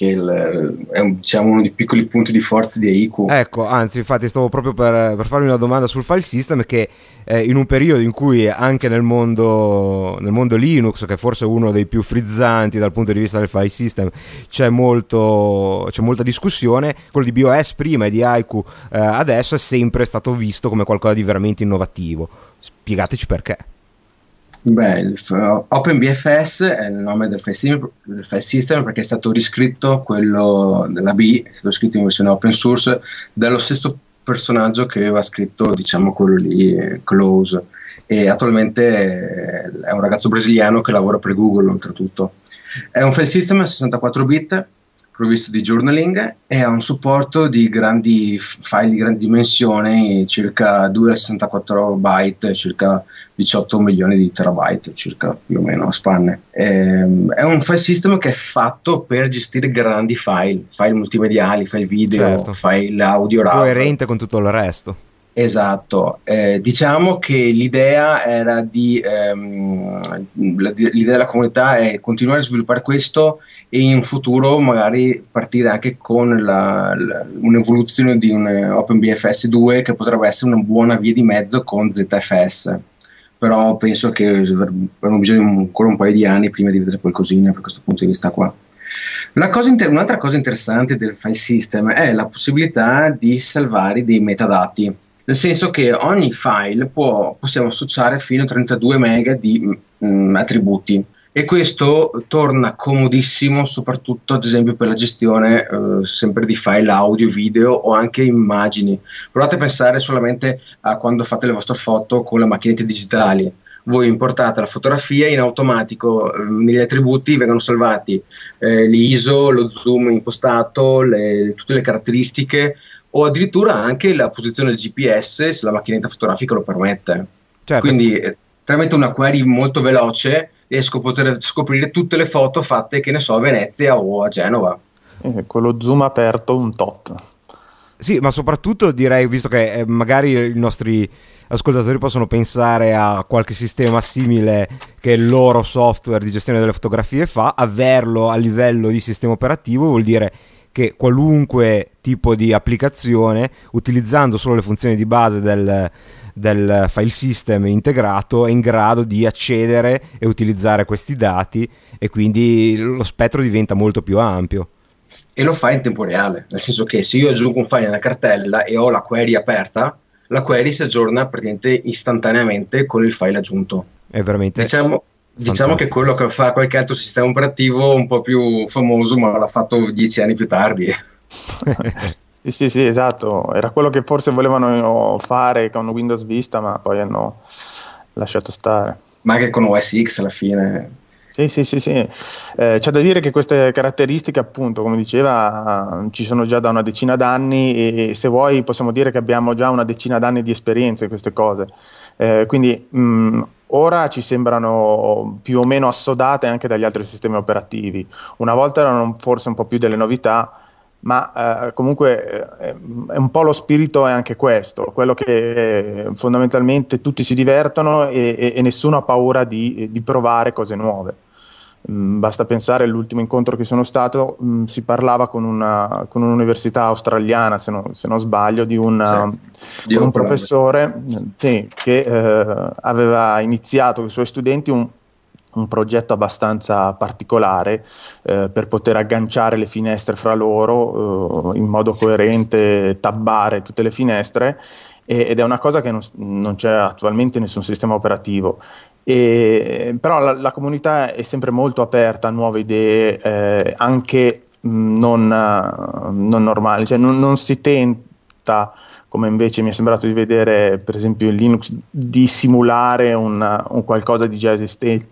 S3: che il, è un, diciamo, uno dei piccoli punti di forza di AIQ.
S2: Ecco, anzi, infatti, stavo proprio per, per farmi una domanda sul file system. Che eh, in un periodo in cui anche nel mondo, nel mondo Linux, che è forse uno dei più frizzanti dal punto di vista del file system, c'è, molto, c'è molta discussione. Quello di BOS prima e di AIQ eh, adesso è sempre stato visto come qualcosa di veramente innovativo. Spiegateci perché.
S3: Beh, OpenBFS è il nome del file, system, system, perché è stato riscritto quello della B, è stato scritto in versione open source dallo stesso personaggio che aveva scritto, diciamo, quello lì, Close. E attualmente è un ragazzo brasiliano che lavora per Google, oltretutto. È un file system a 64 bit provvisto di journaling e ha un supporto di grandi file di grandi dimensioni, circa 264 byte, circa 18 milioni di terabyte, circa più o meno a spanne. Ehm, è un file system che è fatto per gestire grandi file, file multimediali, file video, certo. file audio.
S2: Coerente con tutto il resto.
S3: Esatto, eh, diciamo che l'idea era di ehm, l'idea della comunità è continuare a sviluppare questo e in futuro magari partire anche con la, la, un'evoluzione di un OpenBFS 2 che potrebbe essere una buona via di mezzo con ZFS però penso che avremo bisogno ancora un paio di anni prima di vedere qualcosina per questo punto di vista qua. Cosa inter- un'altra cosa interessante del file system è la possibilità di salvare dei metadati nel senso che ogni file può, possiamo associare fino a 32 MB di mh, mm, attributi e questo torna comodissimo soprattutto ad esempio per la gestione eh, sempre di file audio, video o anche immagini. Provate a pensare solamente a quando fate le vostre foto con le macchinette digitali. Voi importate la fotografia in automatico eh, negli attributi vengono salvati eh, l'ISO, lo zoom impostato, le, tutte le caratteristiche o addirittura anche la posizione del GPS se la macchinetta fotografica lo permette. Certo. Quindi eh, tramite una query molto veloce riesco a poter scoprire tutte le foto fatte, che ne so, a Venezia o a Genova.
S4: Eh, con lo zoom aperto un tot.
S2: Sì, ma soprattutto direi, visto che eh, magari i nostri ascoltatori possono pensare a qualche sistema simile che il loro software di gestione delle fotografie fa, averlo a livello di sistema operativo vuol dire che qualunque tipo di applicazione, utilizzando solo le funzioni di base del, del file system integrato, è in grado di accedere e utilizzare questi dati e quindi lo spettro diventa molto più ampio.
S3: E lo fa in tempo reale, nel senso che se io aggiungo un file nella cartella e ho la query aperta, la query si aggiorna praticamente istantaneamente con il file aggiunto.
S2: È veramente
S3: diciamo, Diciamo che quello che fa qualche altro sistema operativo un po' più famoso, ma l'ha fatto dieci anni più tardi.
S4: sì, sì, sì, esatto. Era quello che forse volevano fare con Windows Vista, ma poi hanno lasciato stare.
S3: Ma anche con OS X alla fine.
S4: Sì, sì, sì, sì. Eh, c'è da dire che queste caratteristiche, appunto, come diceva, ci sono già da una decina d'anni e se vuoi possiamo dire che abbiamo già una decina d'anni di esperienza in queste cose. Eh, quindi mh, ora ci sembrano più o meno assodate anche dagli altri sistemi operativi. Una volta erano forse un po' più delle novità, ma eh, comunque eh, è un po' lo spirito è anche questo, quello che eh, fondamentalmente tutti si divertono e, e, e nessuno ha paura di, di provare cose nuove. Mm, basta pensare all'ultimo incontro che sono stato, mm, si parlava con, una, con, un'università australiana, se, no, se, non sbaglio, di, una, sì, un professore sì, che eh, aveva iniziato con i suoi studenti un, un progetto abbastanza particolare eh, per poter agganciare le finestre fra loro eh, in modo coerente, tabbare tutte le finestre ed è una cosa che non, non, c'è attualmente in nessun sistema operativo e, però la, la, comunità è sempre molto aperta a nuove idee, eh, anche non, non, normali, cioè non, non, si tenta, come invece mi è sembrato di vedere per esempio in Linux, di simulare un, un qualcosa di già esistente.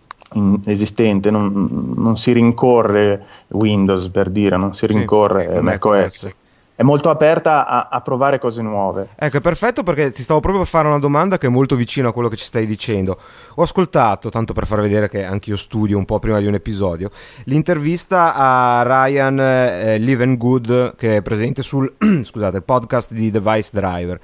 S4: esistente non, non, si rincorre Windows per dire, non si rincorre sì, macOS. È molto aperta a, a, provare cose nuove.
S2: Ecco, è perfetto perché ti stavo proprio per fare una domanda che è molto vicina a quello che ci stai dicendo. Ho ascoltato, tanto per far vedere che anch'io studio un po' prima di un episodio, l'intervista a Ryan eh, Livengood che è presente sul scusate, podcast di Device Driver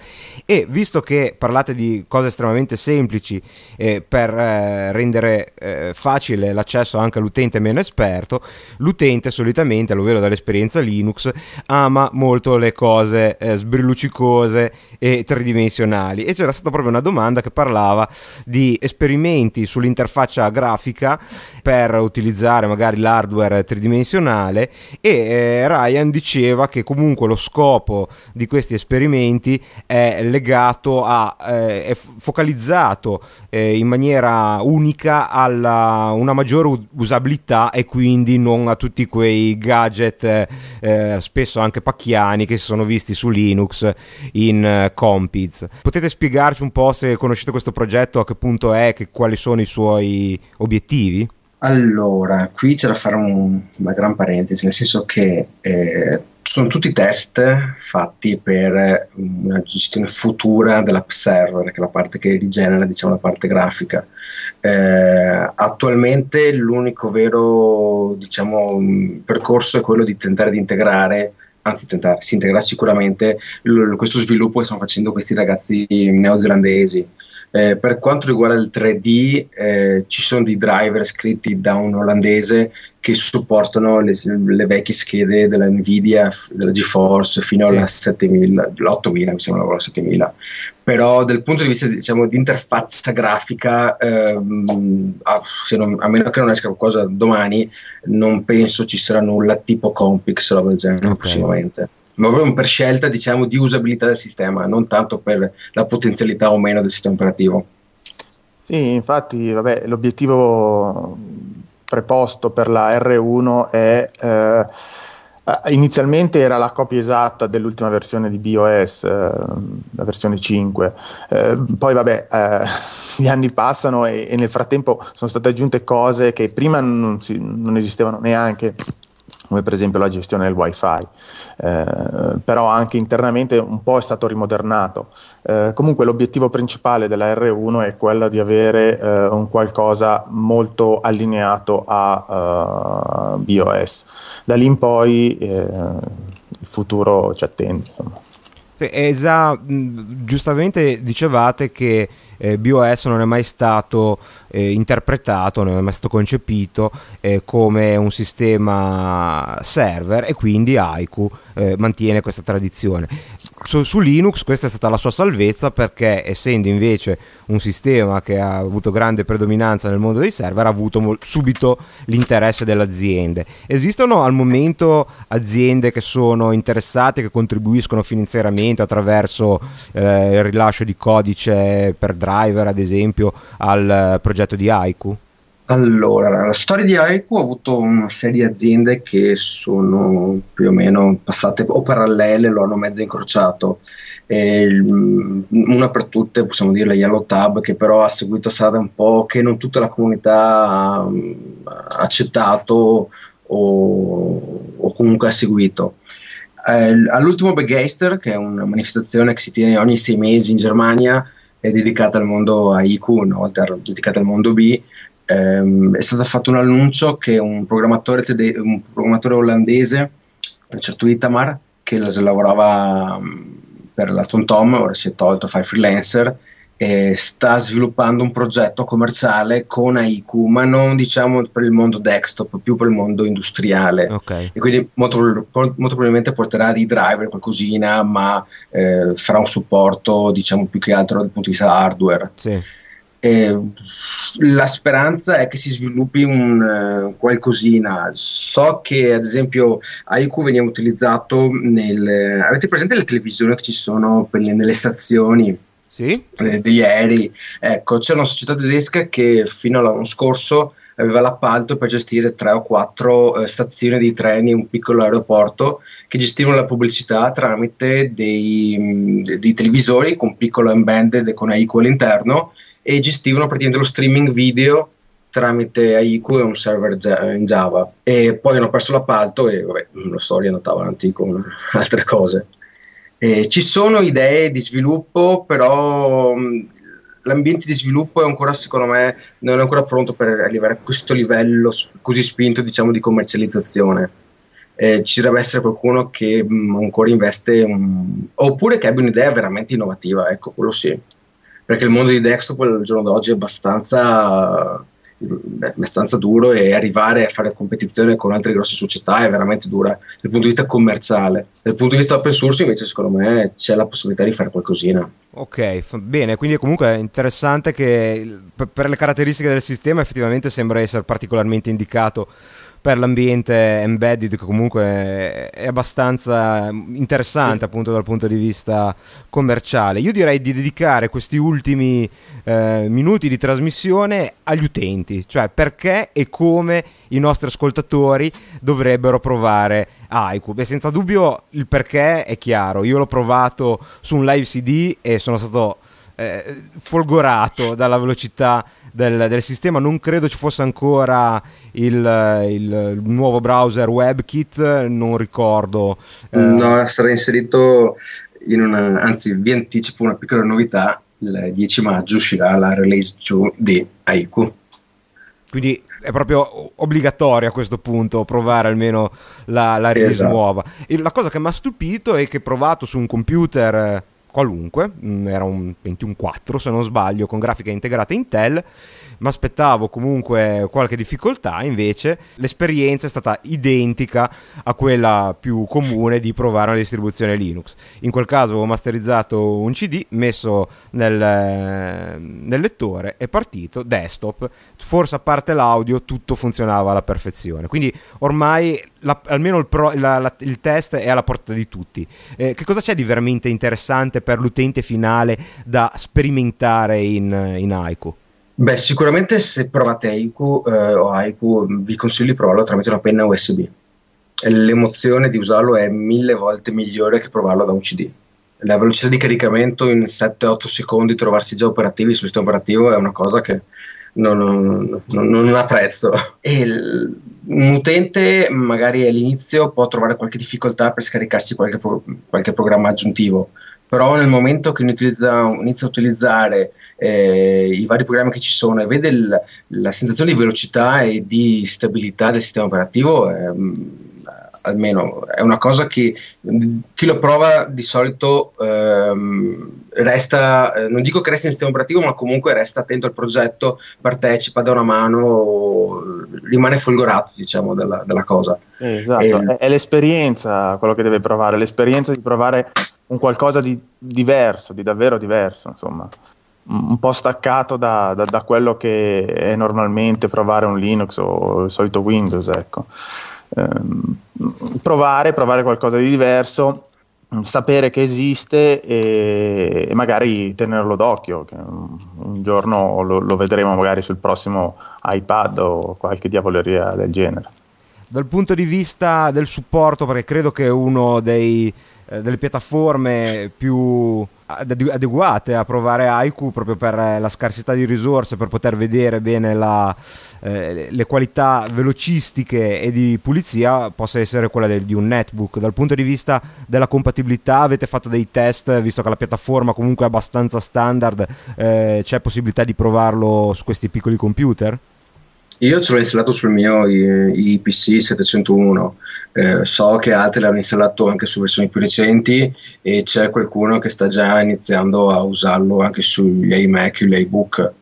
S2: e visto che parlate di cose estremamente semplici eh, per eh, rendere eh, facile l'accesso anche all'utente meno esperto, l'utente solitamente, lo vedo dall'esperienza Linux, ama molto molto le cose eh, sbrilluccicose e tridimensionali. E c'era stata proprio una domanda che parlava di esperimenti sull'interfaccia grafica per utilizzare magari l'hardware tridimensionale e eh, Ryan diceva che comunque lo scopo di questi esperimenti è legato a eh, è focalizzato eh, in maniera unica alla una maggiore usabilità e quindi non a tutti quei gadget eh, spesso anche pacchiani italiani che si sono visti su Linux in uh, Compiz. Potete spiegarci un po' se conoscete questo progetto, a che punto è, che, quali sono i suoi obiettivi?
S3: Allora, qui c'è da fare un, una gran parentesi, nel senso che eh, sono tutti test fatti per una gestione futura dell'app server, che è la parte che rigenera diciamo, la parte grafica. Eh, attualmente l'unico vero diciamo, percorso è quello di tentare di integrare anzi tentare, si integrerà sicuramente l- questo sviluppo che stanno facendo questi ragazzi neozelandesi. Eh, per quanto riguarda il 3D, eh, ci sono dei driver scritti da un olandese che supportano le, le vecchie schede della Nvidia, della GeForce fino sì. alla 7000, l'8000, mi sembra la 7000. Però dal punto di vista diciamo, di interfaccia grafica, ehm, a, non, a, meno che non esca qualcosa domani, non penso ci sarà nulla tipo Compix o del genere okay. prossimamente ma proprio per scelta diciamo, di usabilità del sistema, non tanto per la potenzialità o meno del sistema operativo.
S4: Sì, infatti vabbè, l'obiettivo preposto per la R1 è... Eh, inizialmente era la copia esatta dell'ultima versione di BOS, eh, la versione 5, eh, poi vabbè, eh, gli anni passano e, e, nel frattempo sono state aggiunte cose che prima non, si, non esistevano neanche come per esempio la gestione del wifi, eh, però anche internamente un po' è stato rimodernato. Eh, comunque l'obiettivo principale della R1 è quello di avere eh, un qualcosa molto allineato a uh, BOS. Da lì in poi eh, il futuro ci attende. Insomma.
S2: Esa, giustamente dicevate che eh, BOS non è mai stato eh, interpretato, non è mai stato concepito eh, come un sistema server e quindi Haiku eh, mantiene questa tradizione. Su, su, Linux questa è stata la sua salvezza perché essendo invece un sistema che ha avuto grande predominanza nel mondo dei server ha avuto mo- subito l'interesse delle aziende. Esistono al momento aziende che sono interessate, che contribuiscono finanziariamente attraverso eh, il rilascio di codice per driver ad esempio al progetto di Haiku?
S3: Allora, la storia di Haiku ha avuto una serie di aziende che sono più o meno passate o parallele, lo hanno mezzo incrociato. E, una per tutte possiamo dire la Yellow Tab che però ha seguito strada un po' che non tutta la comunità ha accettato o, o comunque ha seguito. Eh, all'ultimo Begeister, che è una manifestazione che si tiene ogni sei mesi in Germania, è dedicata al mondo Haiku, una volta dedicata al mondo B, ehm, è stato fatto un annuncio che un programmatore, tede- un programmatore olandese, un certo Itamar, che lavorava mm, per la TomTom, ora si è tolto, fa il freelancer, e sta sviluppando un progetto commerciale con Aiku, ma non diciamo per il mondo desktop, più per il mondo industriale. Okay. E quindi molto, molto, probabilmente porterà dei driver, qualcosina, ma eh, farà un supporto, diciamo, più che altro dal punto di vista hardware. Sì. Eh, la speranza è che si sviluppi un uh, qualcosina. So che ad esempio Aiku veniva utilizzato nel. Avete presente le televisioni che ci sono le, nelle stazioni?
S2: Sì.
S3: Eh, degli aerei. Ecco, c'è una società tedesca che fino all'anno scorso aveva l'appalto per gestire tre o quattro eh, stazioni di treni, un piccolo aeroporto che gestivano la pubblicità tramite dei, dei televisori con piccolo embedded con Aiku all'interno e gestivano praticamente lo streaming video tramite Aiku e un server in Java e poi hanno perso l'appalto e vabbè, la storia è andata avanti con altre cose. E ci sono idee di sviluppo, però l'ambiente di sviluppo è ancora, secondo me, non è ancora pronto per arrivare a questo livello così spinto, diciamo, di commercializzazione. Eh, ci deve essere qualcuno che mh, ancora investe, un... oppure che abbia un'idea veramente innovativa, ecco, quello sì. Perché il mondo di desktop al giorno d'oggi è abbastanza è abbastanza duro e arrivare a fare competizione con altre grosse società è veramente dura dal punto di vista commerciale. Dal punto di vista open source invece secondo me c'è la possibilità di fare qualcosina.
S2: Ok, bene, quindi comunque è interessante che per le caratteristiche del sistema effettivamente sembra essere particolarmente indicato per l'ambiente embedded che comunque è abbastanza interessante sì. appunto dal punto di vista commerciale. Io direi di dedicare questi ultimi eh, minuti di trasmissione agli utenti, cioè perché e come i nostri ascoltatori dovrebbero provare Aiku. Beh, senza dubbio il perché è chiaro, io l'ho provato su un live CD e sono stato eh, folgorato dalla velocità del, del, sistema. Non credo ci fosse ancora il, il nuovo browser WebKit, non ricordo.
S3: Eh. No, sarà inserito in una, anzi vi anticipo una piccola novità, il 10 maggio uscirà la release 2 di Aiku.
S2: Quindi è proprio obbligatorio a questo punto provare almeno la, la release esatto. nuova. E la cosa che mi ha stupito è che provato su un computer qualunque, mm, era un 21.4 se non sbaglio, con grafica integrata Intel, mi aspettavo comunque qualche difficoltà, invece l'esperienza è stata identica a quella più comune di provare una distribuzione Linux. In quel caso ho masterizzato un CD, messo nel, nel lettore e partito, desktop, forse a parte l'audio tutto funzionava alla perfezione. Quindi ormai la, almeno il, pro, la, la, il, test è alla porta di tutti. Eh, che cosa c'è di veramente interessante per l'utente finale da sperimentare in, in Aiku?
S3: Beh, sicuramente se provate Aiku eh, o Aiku, vi consiglio di provarlo tramite una penna USB. L'emozione di usarlo è mille volte migliore che provarlo da un CD. La velocità di caricamento in 7-8 secondi, trovarsi già operativi sul sistema operativo è una cosa che non, non, non, non ha. E il, un utente magari all'inizio può trovare qualche difficoltà per scaricarsi qualche, pro, qualche programma aggiuntivo, però nel momento che inizia a utilizzare eh, i vari programmi che ci sono e vede il, la sensazione di velocità e di stabilità del sistema operativo, eh, almeno è una cosa che chi lo prova di solito ehm, resta, eh, non dico che resti nel sistema operativo, ma comunque resta attento al progetto, partecipa, dà una mano, rimane folgorato diciamo della, della cosa.
S4: Esatto, e, è, è l'esperienza quello che deve provare, l'esperienza di provare un qualcosa di diverso, di davvero diverso, insomma un po' staccato da, da, da, quello che è normalmente provare un Linux o il solito Windows, ecco. Ehm, provare, provare qualcosa di diverso, sapere che esiste e, e magari tenerlo d'occhio, un, un giorno lo, lo, vedremo magari sul prossimo iPad o qualche diavoleria del genere.
S2: Dal punto di vista del supporto, perché credo che uno dei delle piattaforme più adeguate a provare Haiku proprio per eh, la scarsità di risorse per poter vedere bene la, eh, le qualità velocistiche e di pulizia possa essere quella del, di un netbook dal punto di vista della compatibilità avete fatto dei test visto che la piattaforma comunque è abbastanza standard eh, c'è possibilità di provarlo su questi piccoli computer?
S3: Io ce l'ho installato sul mio IPC 701, eh, so che altri l'hanno installato anche su versioni più recenti e c'è qualcuno che sta già iniziando a usarlo anche sugli iMac e gli iBook.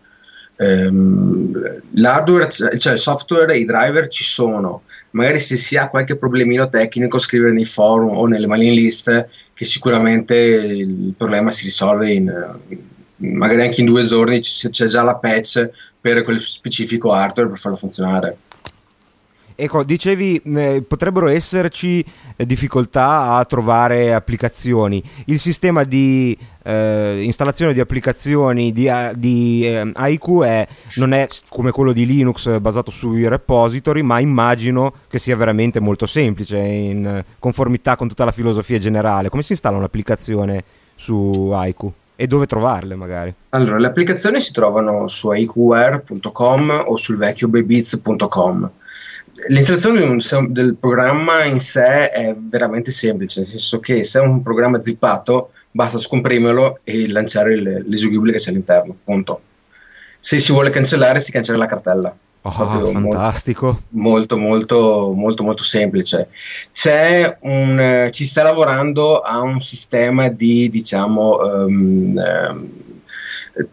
S3: Um, l'hardware, cioè il software e i driver ci sono, magari se si ha qualche problemino tecnico scrivere nei forum o nelle mailing list che sicuramente il problema si risolve in, magari anche in due giorni c'è già la patch per quel specifico hardware per farlo funzionare.
S2: Ecco, dicevi eh, potrebbero esserci eh, difficoltà a trovare applicazioni. Il sistema di eh, installazione di applicazioni di, di eh, Haiku è, non è come quello di Linux basato sui repository, ma immagino che sia veramente molto semplice, in conformità con tutta la filosofia generale. Come si installa un'applicazione su Haiku? E dove trovarle magari?
S3: Allora, le applicazioni si trovano su iqware.com o sul vecchio babyz.com. L'installazione del programma in sé è veramente semplice, nel senso che se è un programma zippato basta scomprimerlo e lanciare l'eseguibile che c'è all'interno, punto. Se si vuole cancellare si cancella la cartella.
S2: Oh, fantastico.
S3: Molto, molto, molto, molto semplice. C'è un, ci sta lavorando a un sistema di, diciamo, um, um,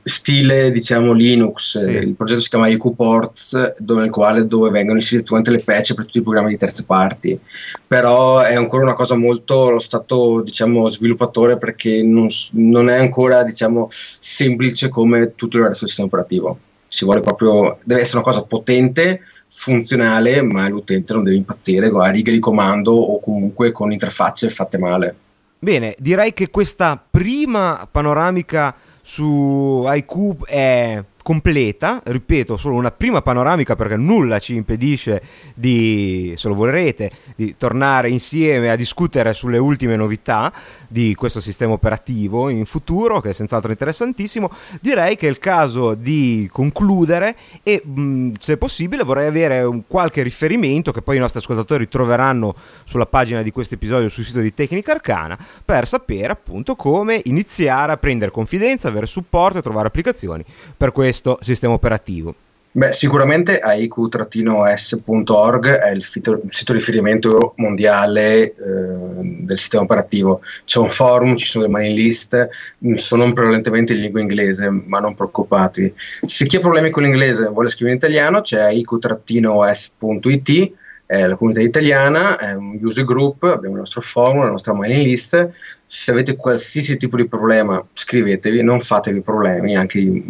S3: stile diciamo Linux, sì. il progetto si chiama IQ Ports, dove, nel quale dove vengono inserite tutte le patch per tutti i programmi di terze parti. Però è ancora una cosa molto lo stato diciamo sviluppatore perché non, non è ancora diciamo semplice come tutto il resto del sistema operativo. Si vuole proprio, deve essere una cosa potente, funzionale, ma l'utente non deve impazzire a righe di comando o comunque con interfacce fatte male.
S2: Bene, direi che questa prima panoramica su iCube è completa, ripeto, solo una prima panoramica perché nulla ci impedisce di, se lo vorrete, di tornare insieme a discutere sulle ultime novità di questo sistema operativo in futuro, che è senz'altro interessantissimo. Direi che è il caso di concludere e mh, se possibile vorrei avere un qualche riferimento che poi i nostri ascoltatori troveranno sulla pagina di questo episodio sul sito di Tecnica Arcana per sapere appunto come iniziare a prendere confidenza, avere supporto e trovare applicazioni per questo questo sistema operativo?
S3: Beh, sicuramente aiq-os.org è il sito, il sito riferimento mondiale eh, del sistema operativo. C'è un forum, ci sono le mailing list, mm, sono prevalentemente in lingua inglese, ma non preoccupatevi. Se chi ha problemi con l'inglese e vuole scrivere in italiano, c'è aiq-os.it è la comunità italiana, è un user group, abbiamo il nostro forum, la nostra mailing list. Se avete qualsiasi tipo di problema, scrivetevi, non fatevi problemi, anche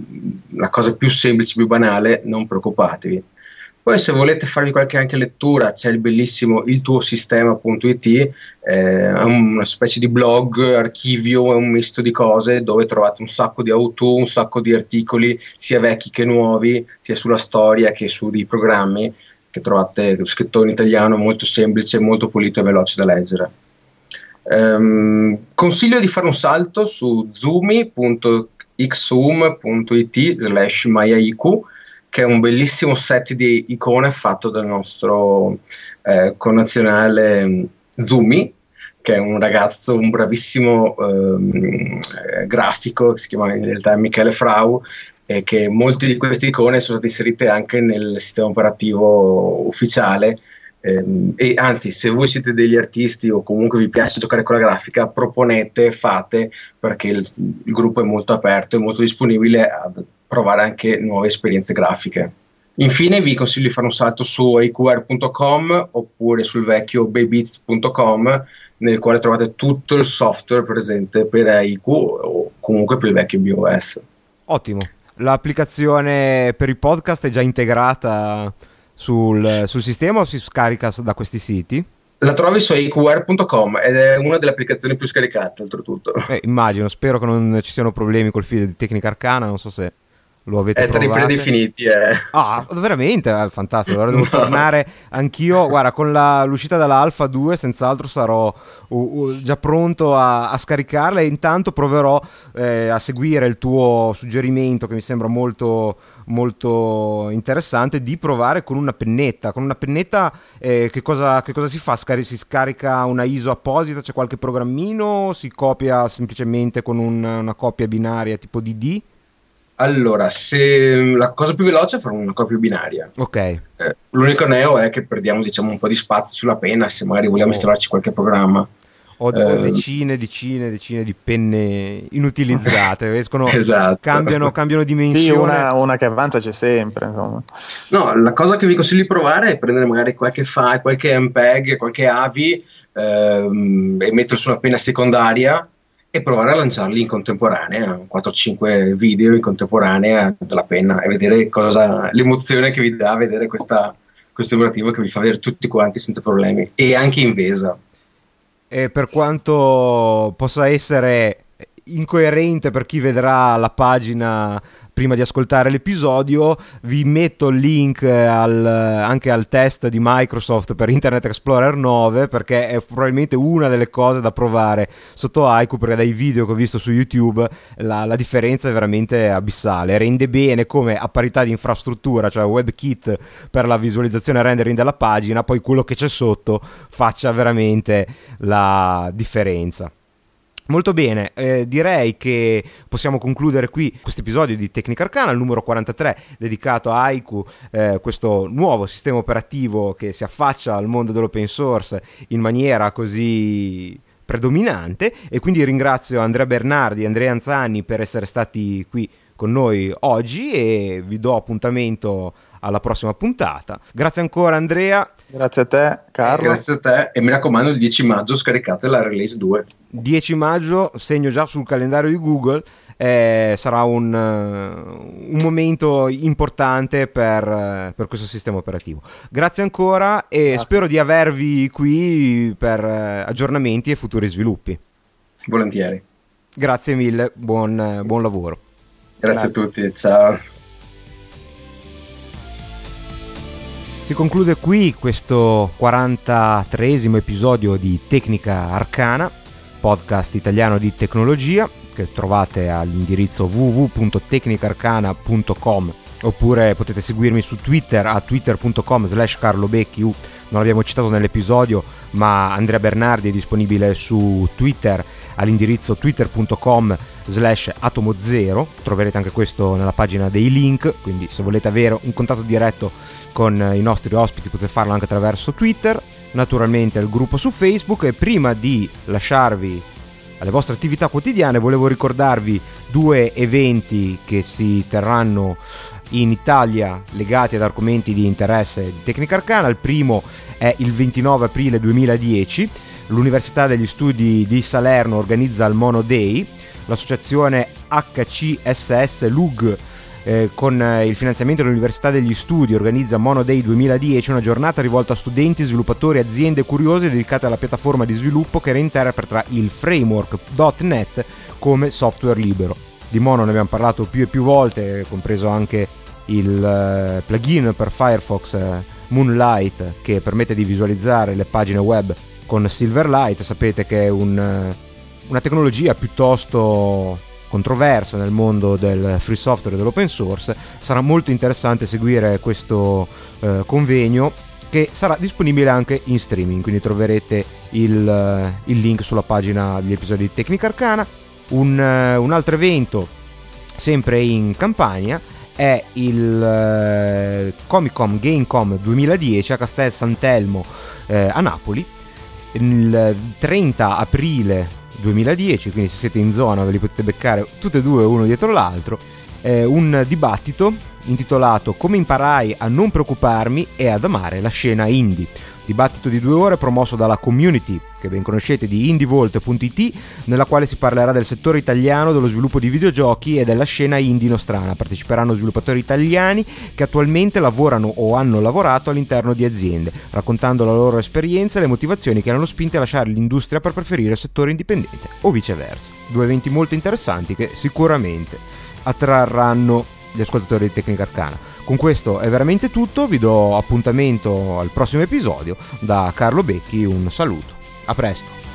S3: la cosa più semplice, più banale, non preoccupatevi. Poi se volete farvi qualche anche lettura, c'è il bellissimo il eh, è una specie di blog, archivio, è un misto di cose dove trovate un sacco di auto, un sacco di articoli, sia vecchi che nuovi, sia sulla storia che sui programmi che trovate scritto in italiano molto semplice, molto pulito e veloce da leggere. Um, consiglio di fare un salto su zoomi.xum.it slash maiaiku che è un bellissimo set di icone fatto dal nostro eh, connazionale Zumi che è un ragazzo, un bravissimo ehm, eh, grafico che si chiama in realtà Michele Frau eh, che molte di queste icone sono state inserite anche nel sistema operativo ufficiale. Ehm, e anzi, se voi siete degli artisti o comunque vi piace giocare con la grafica, proponete, fate perché il, il gruppo è molto aperto e molto disponibile a provare anche nuove esperienze grafiche. Infine vi consiglio di fare un salto su iqr.com oppure sul vecchio baybits.com nel quale trovate tutto il software presente per IQ o comunque per il vecchio BOS.
S2: Ottimo l'applicazione per i podcast è già integrata sul, sul sistema o si scarica da questi siti?
S3: La trovi su iqware.com ed è una delle applicazioni più scaricate, oltretutto.
S2: Eh, immagino, spero che non ci siano problemi col feed di Tecnica Arcana, non so se lo avete è tra i
S3: predefiniti eh.
S2: ah veramente? Eh, fantastico. Allora devo no. tornare anch'io. Guarda con la, l'uscita dall'Alpha 2 senz'altro sarò uh, uh, già pronto a, a, scaricarla e intanto proverò eh, a seguire il tuo suggerimento che mi sembra molto molto interessante di provare con una pennetta. Con una pennetta eh, che, cosa, che, cosa, si fa? Scari- si scarica una ISO apposita? C'è qualche programmino? Si copia semplicemente con un, una copia binaria tipo DD
S3: allora, se la cosa più veloce è fare una copia binaria.
S2: Ok.
S3: Eh, l'unico neo è che perdiamo diciamo, un po' di spazio sulla penna se magari vogliamo oh. installarci qualche programma.
S2: Ho, eh, decine, decine, decine di penne inutilizzate. Escono, esatto. cambiano, cambiano dimensione. Sì,
S4: una, una, che avanza c'è sempre. Insomma.
S3: No, la cosa che vi consiglio di provare è prendere magari qualche file, qualche MPEG, qualche AVI ehm, e metterlo su una penna secondaria e provare a lanciarli in contemporanea, 4-5 video in contemporanea della penna e vedere cosa, l'emozione che vi dà vedere questa, questo operativo che vi fa vedere tutti quanti senza problemi e anche in VESA.
S2: E per quanto possa essere incoerente per chi vedrà la pagina prima di ascoltare l'episodio. Vi metto il link al, anche al test di Microsoft per Internet Explorer 9 perché è probabilmente una delle cose da provare sotto Haiku perché dai video che ho visto su YouTube la, la differenza è veramente abissale. Rende bene come a parità di infrastruttura, cioè WebKit per la visualizzazione e rendering della pagina, poi quello che c'è sotto faccia veramente la differenza. Molto bene, eh, direi che possiamo concludere qui questo episodio di Tecnica Arcana, il numero 43, dedicato a Haiku, eh, questo nuovo sistema operativo che si affaccia al mondo dell'open source in maniera così predominante. E quindi ringrazio Andrea Bernardi e Andrea Anzani per essere stati qui con noi oggi e vi do appuntamento alla prossima puntata. Grazie ancora Andrea.
S4: Grazie a te Carlo.
S3: Eh, grazie a te e mi raccomando il 10 maggio scaricate la release 2.
S2: 10 maggio, segno già sul calendario di Google, eh, sarà un, uh, un, momento importante per, uh, per, questo sistema operativo. Grazie ancora e Grazie. spero di avervi qui per aggiornamenti e futuri sviluppi.
S3: Volentieri.
S2: Grazie mille, buon, buon lavoro.
S3: Grazie, Grazie a tutti, ciao.
S2: Si conclude qui questo 43 episodio di Tecnica Arcana, podcast italiano di tecnologia che trovate all'indirizzo www.tecnicarcana.com oppure potete seguirmi su Twitter a twitter.com slash carlobecchi non l'abbiamo citato nell'episodio ma Andrea Bernardi è disponibile su Twitter all'indirizzo twitter.com slash atomo0 troverete anche questo nella pagina dei link quindi se volete avere un contatto diretto con i nostri ospiti potete farlo anche attraverso Twitter naturalmente il gruppo su Facebook e prima di lasciarvi alle vostre attività quotidiane volevo ricordarvi due eventi che si terranno in Italia legati ad argomenti di interesse di tecnica arcana. Il primo è il 29 aprile 2010. L'Università degli Studi di Salerno organizza il Mono Day. L'associazione HCSS LUG eh, con eh, il finanziamento dell'Università degli Studi organizza Mono Day 2010, una giornata rivolta a studenti, sviluppatori aziende curiose dedicate alla piattaforma di sviluppo che reinterpreta il framework.NET come software libero. Di Mono ne abbiamo parlato più e più volte, compreso anche il uh, plugin per Firefox uh, Moonlight che permette di visualizzare le pagine web con Silverlight. Sapete che è un, uh, una tecnologia piuttosto controversa nel mondo del free software e dell'open source. Sarà molto interessante seguire questo convegno che sarà disponibile anche in streaming, quindi troverete il, il link sulla pagina degli episodi di Tecnica Arcana. Un, un altro evento sempre in Campania è il eh, Comic Con Gamecom 2010 a Castel Sant'Elmo eh, a Napoli. Il 30 aprile 2010, quindi se siete in zona ve li potete beccare tutti e due uno dietro l'altro. Eh, un dibattito intitolato Come imparai a non preoccuparmi e ad amare la scena indie dibattito di due ore promosso dalla community, che ben conoscete, di indievolt.it, nella quale si parlerà del settore italiano dello sviluppo di videogiochi e della scena indie nostrana. Parteciperanno sviluppatori italiani che attualmente lavorano o hanno lavorato all'interno di aziende, raccontando la loro esperienza e le motivazioni che hanno spinti a lasciare l'industria per preferire il settore indipendente o viceversa. Due eventi molto interessanti che sicuramente attrarranno gli ascoltatori di Tecnica Arcana. Con questo è veramente tutto, vi do appuntamento al prossimo episodio. Da Carlo Becchi un saluto. A presto.